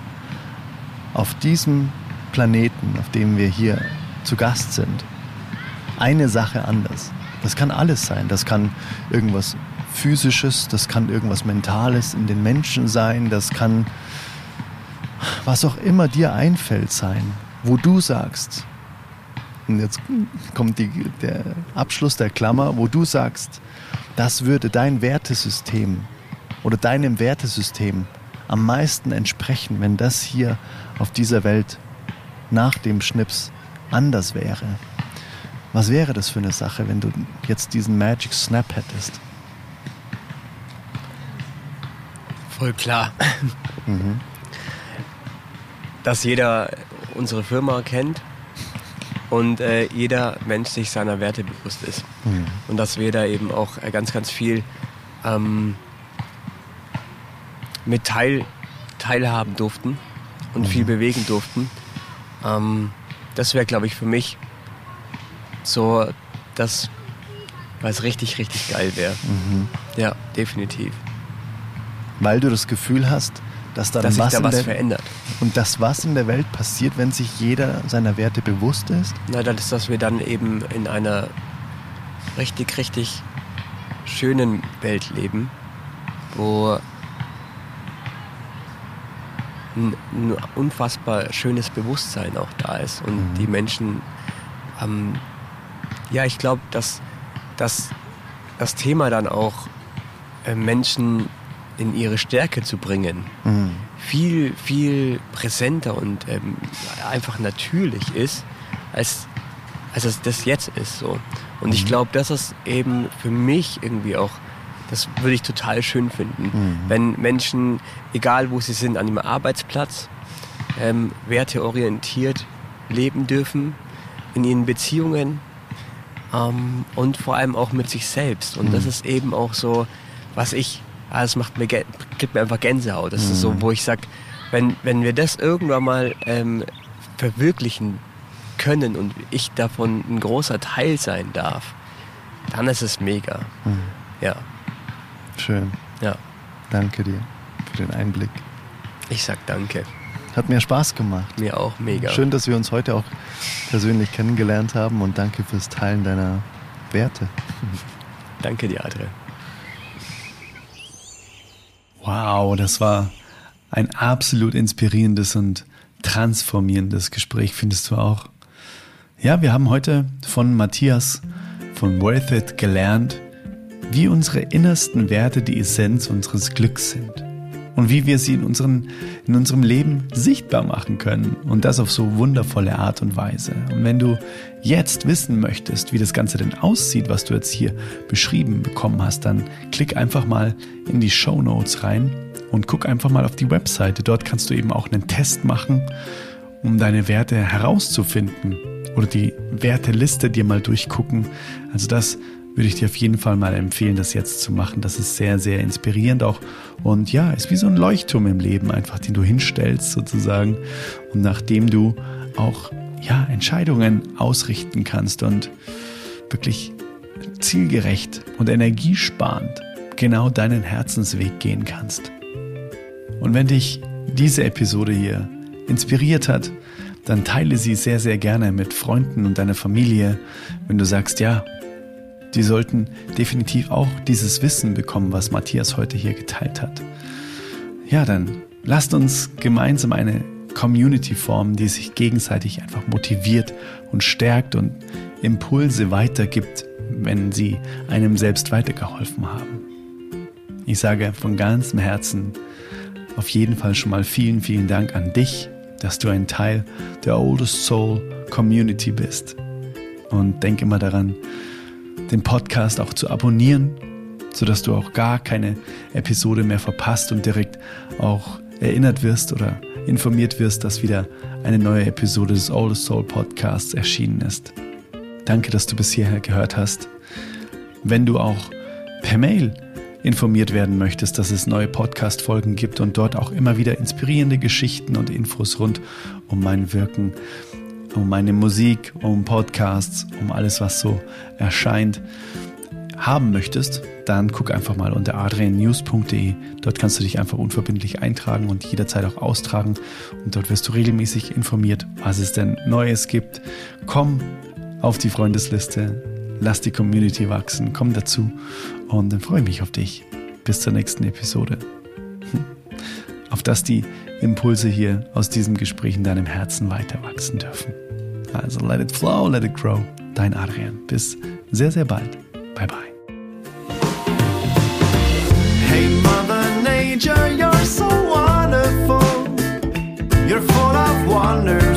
auf diesem Planeten, auf dem wir hier zu Gast sind, eine Sache anders. Das kann alles sein. Das kann irgendwas Physisches, das kann irgendwas Mentales in den Menschen sein, das kann was auch immer dir einfällt sein, wo du sagst, und jetzt kommt die, der Abschluss der Klammer, wo du sagst, das würde dein Wertesystem oder deinem Wertesystem am meisten entsprechen, wenn das hier auf dieser Welt nach dem Schnips anders wäre. Was wäre das für eine Sache, wenn du jetzt diesen Magic Snap hättest? Voll klar. Mhm. Dass jeder unsere Firma kennt und äh, jeder Mensch sich seiner Werte bewusst ist. Mhm. Und dass wir da eben auch äh, ganz, ganz viel ähm, mit teil, teilhaben durften und mhm. viel bewegen durften. Ähm, das wäre, glaube ich, für mich so das, was richtig, richtig geil wäre. Mhm. Ja, definitiv. Weil du das Gefühl hast, dass, dann dass was, da was der, verändert. Und das, was in der Welt passiert, wenn sich jeder seiner Werte bewusst ist? Na, das ist, dass wir dann eben in einer richtig, richtig schönen Welt leben, wo ein, ein unfassbar schönes Bewusstsein auch da ist und mhm. die Menschen, ähm, ja, ich glaube, dass, dass das Thema dann auch äh, Menschen in ihre Stärke zu bringen, mhm. viel, viel präsenter und ähm, einfach natürlich ist, als, als es das jetzt ist. So. Und mhm. ich glaube, das ist eben für mich irgendwie auch das würde ich total schön finden, mhm. wenn Menschen, egal wo sie sind, an ihrem Arbeitsplatz, ähm, werteorientiert leben dürfen, in ihren Beziehungen ähm, und vor allem auch mit sich selbst. Und mhm. das ist eben auch so, was ich, ah, das macht mir, gibt mir einfach Gänsehaut. Das mhm. ist so, mhm. wo ich sage, wenn, wenn wir das irgendwann mal ähm, verwirklichen können und ich davon ein großer Teil sein darf, dann ist es mega. Mhm. Ja. Schön. Ja. Danke dir für den Einblick. Ich sag danke. Hat mir Spaß gemacht. Mir auch mega. Schön, dass wir uns heute auch persönlich kennengelernt haben und danke fürs Teilen deiner Werte. danke dir, Adre. Wow, das war ein absolut inspirierendes und transformierendes Gespräch, findest du auch? Ja, wir haben heute von Matthias von Worth It gelernt, wie unsere innersten Werte die Essenz unseres Glücks sind und wie wir sie in, unseren, in unserem Leben sichtbar machen können und das auf so wundervolle Art und Weise. Und wenn du jetzt wissen möchtest, wie das Ganze denn aussieht, was du jetzt hier beschrieben bekommen hast, dann klick einfach mal in die Show Notes rein und guck einfach mal auf die Webseite. Dort kannst du eben auch einen Test machen, um deine Werte herauszufinden oder die Werteliste dir mal durchgucken. Also das würde ich dir auf jeden Fall mal empfehlen, das jetzt zu machen. Das ist sehr, sehr inspirierend auch. Und ja, ist wie so ein Leuchtturm im Leben einfach, den du hinstellst sozusagen. Und nachdem du auch, ja, Entscheidungen ausrichten kannst und wirklich zielgerecht und energiesparend genau deinen Herzensweg gehen kannst. Und wenn dich diese Episode hier inspiriert hat, dann teile sie sehr, sehr gerne mit Freunden und deiner Familie. Wenn du sagst, ja, die sollten definitiv auch dieses Wissen bekommen, was Matthias heute hier geteilt hat. Ja, dann lasst uns gemeinsam eine Community formen, die sich gegenseitig einfach motiviert und stärkt und Impulse weitergibt, wenn sie einem selbst weitergeholfen haben. Ich sage von ganzem Herzen auf jeden Fall schon mal vielen, vielen Dank an dich, dass du ein Teil der Oldest Soul Community bist. Und denk immer daran, den Podcast auch zu abonnieren sodass du auch gar keine Episode mehr verpasst und direkt auch erinnert wirst oder informiert wirst, dass wieder eine neue Episode des Oldest Soul Podcasts erschienen ist. Danke, dass du bis hierher gehört hast. Wenn du auch per Mail informiert werden möchtest, dass es neue Podcast-Folgen gibt und dort auch immer wieder inspirierende Geschichten und Infos rund um mein Wirken, um meine Musik, um Podcasts, um alles, was so erscheint, haben möchtest, dann guck einfach mal unter adriannews.de. Dort kannst du dich einfach unverbindlich eintragen und jederzeit auch austragen. Und dort wirst du regelmäßig informiert, was es denn Neues gibt. Komm auf die Freundesliste, lass die Community wachsen, komm dazu und dann freue ich mich auf dich. Bis zur nächsten Episode. Hm. Auf dass die Impulse hier aus diesem Gespräch in deinem Herzen weiter wachsen dürfen. Also let it flow, let it grow. Dein Adrian. Bis sehr, sehr bald. Bye bye. Hey, Mother Nature, you're so wonderful. You're full of wonders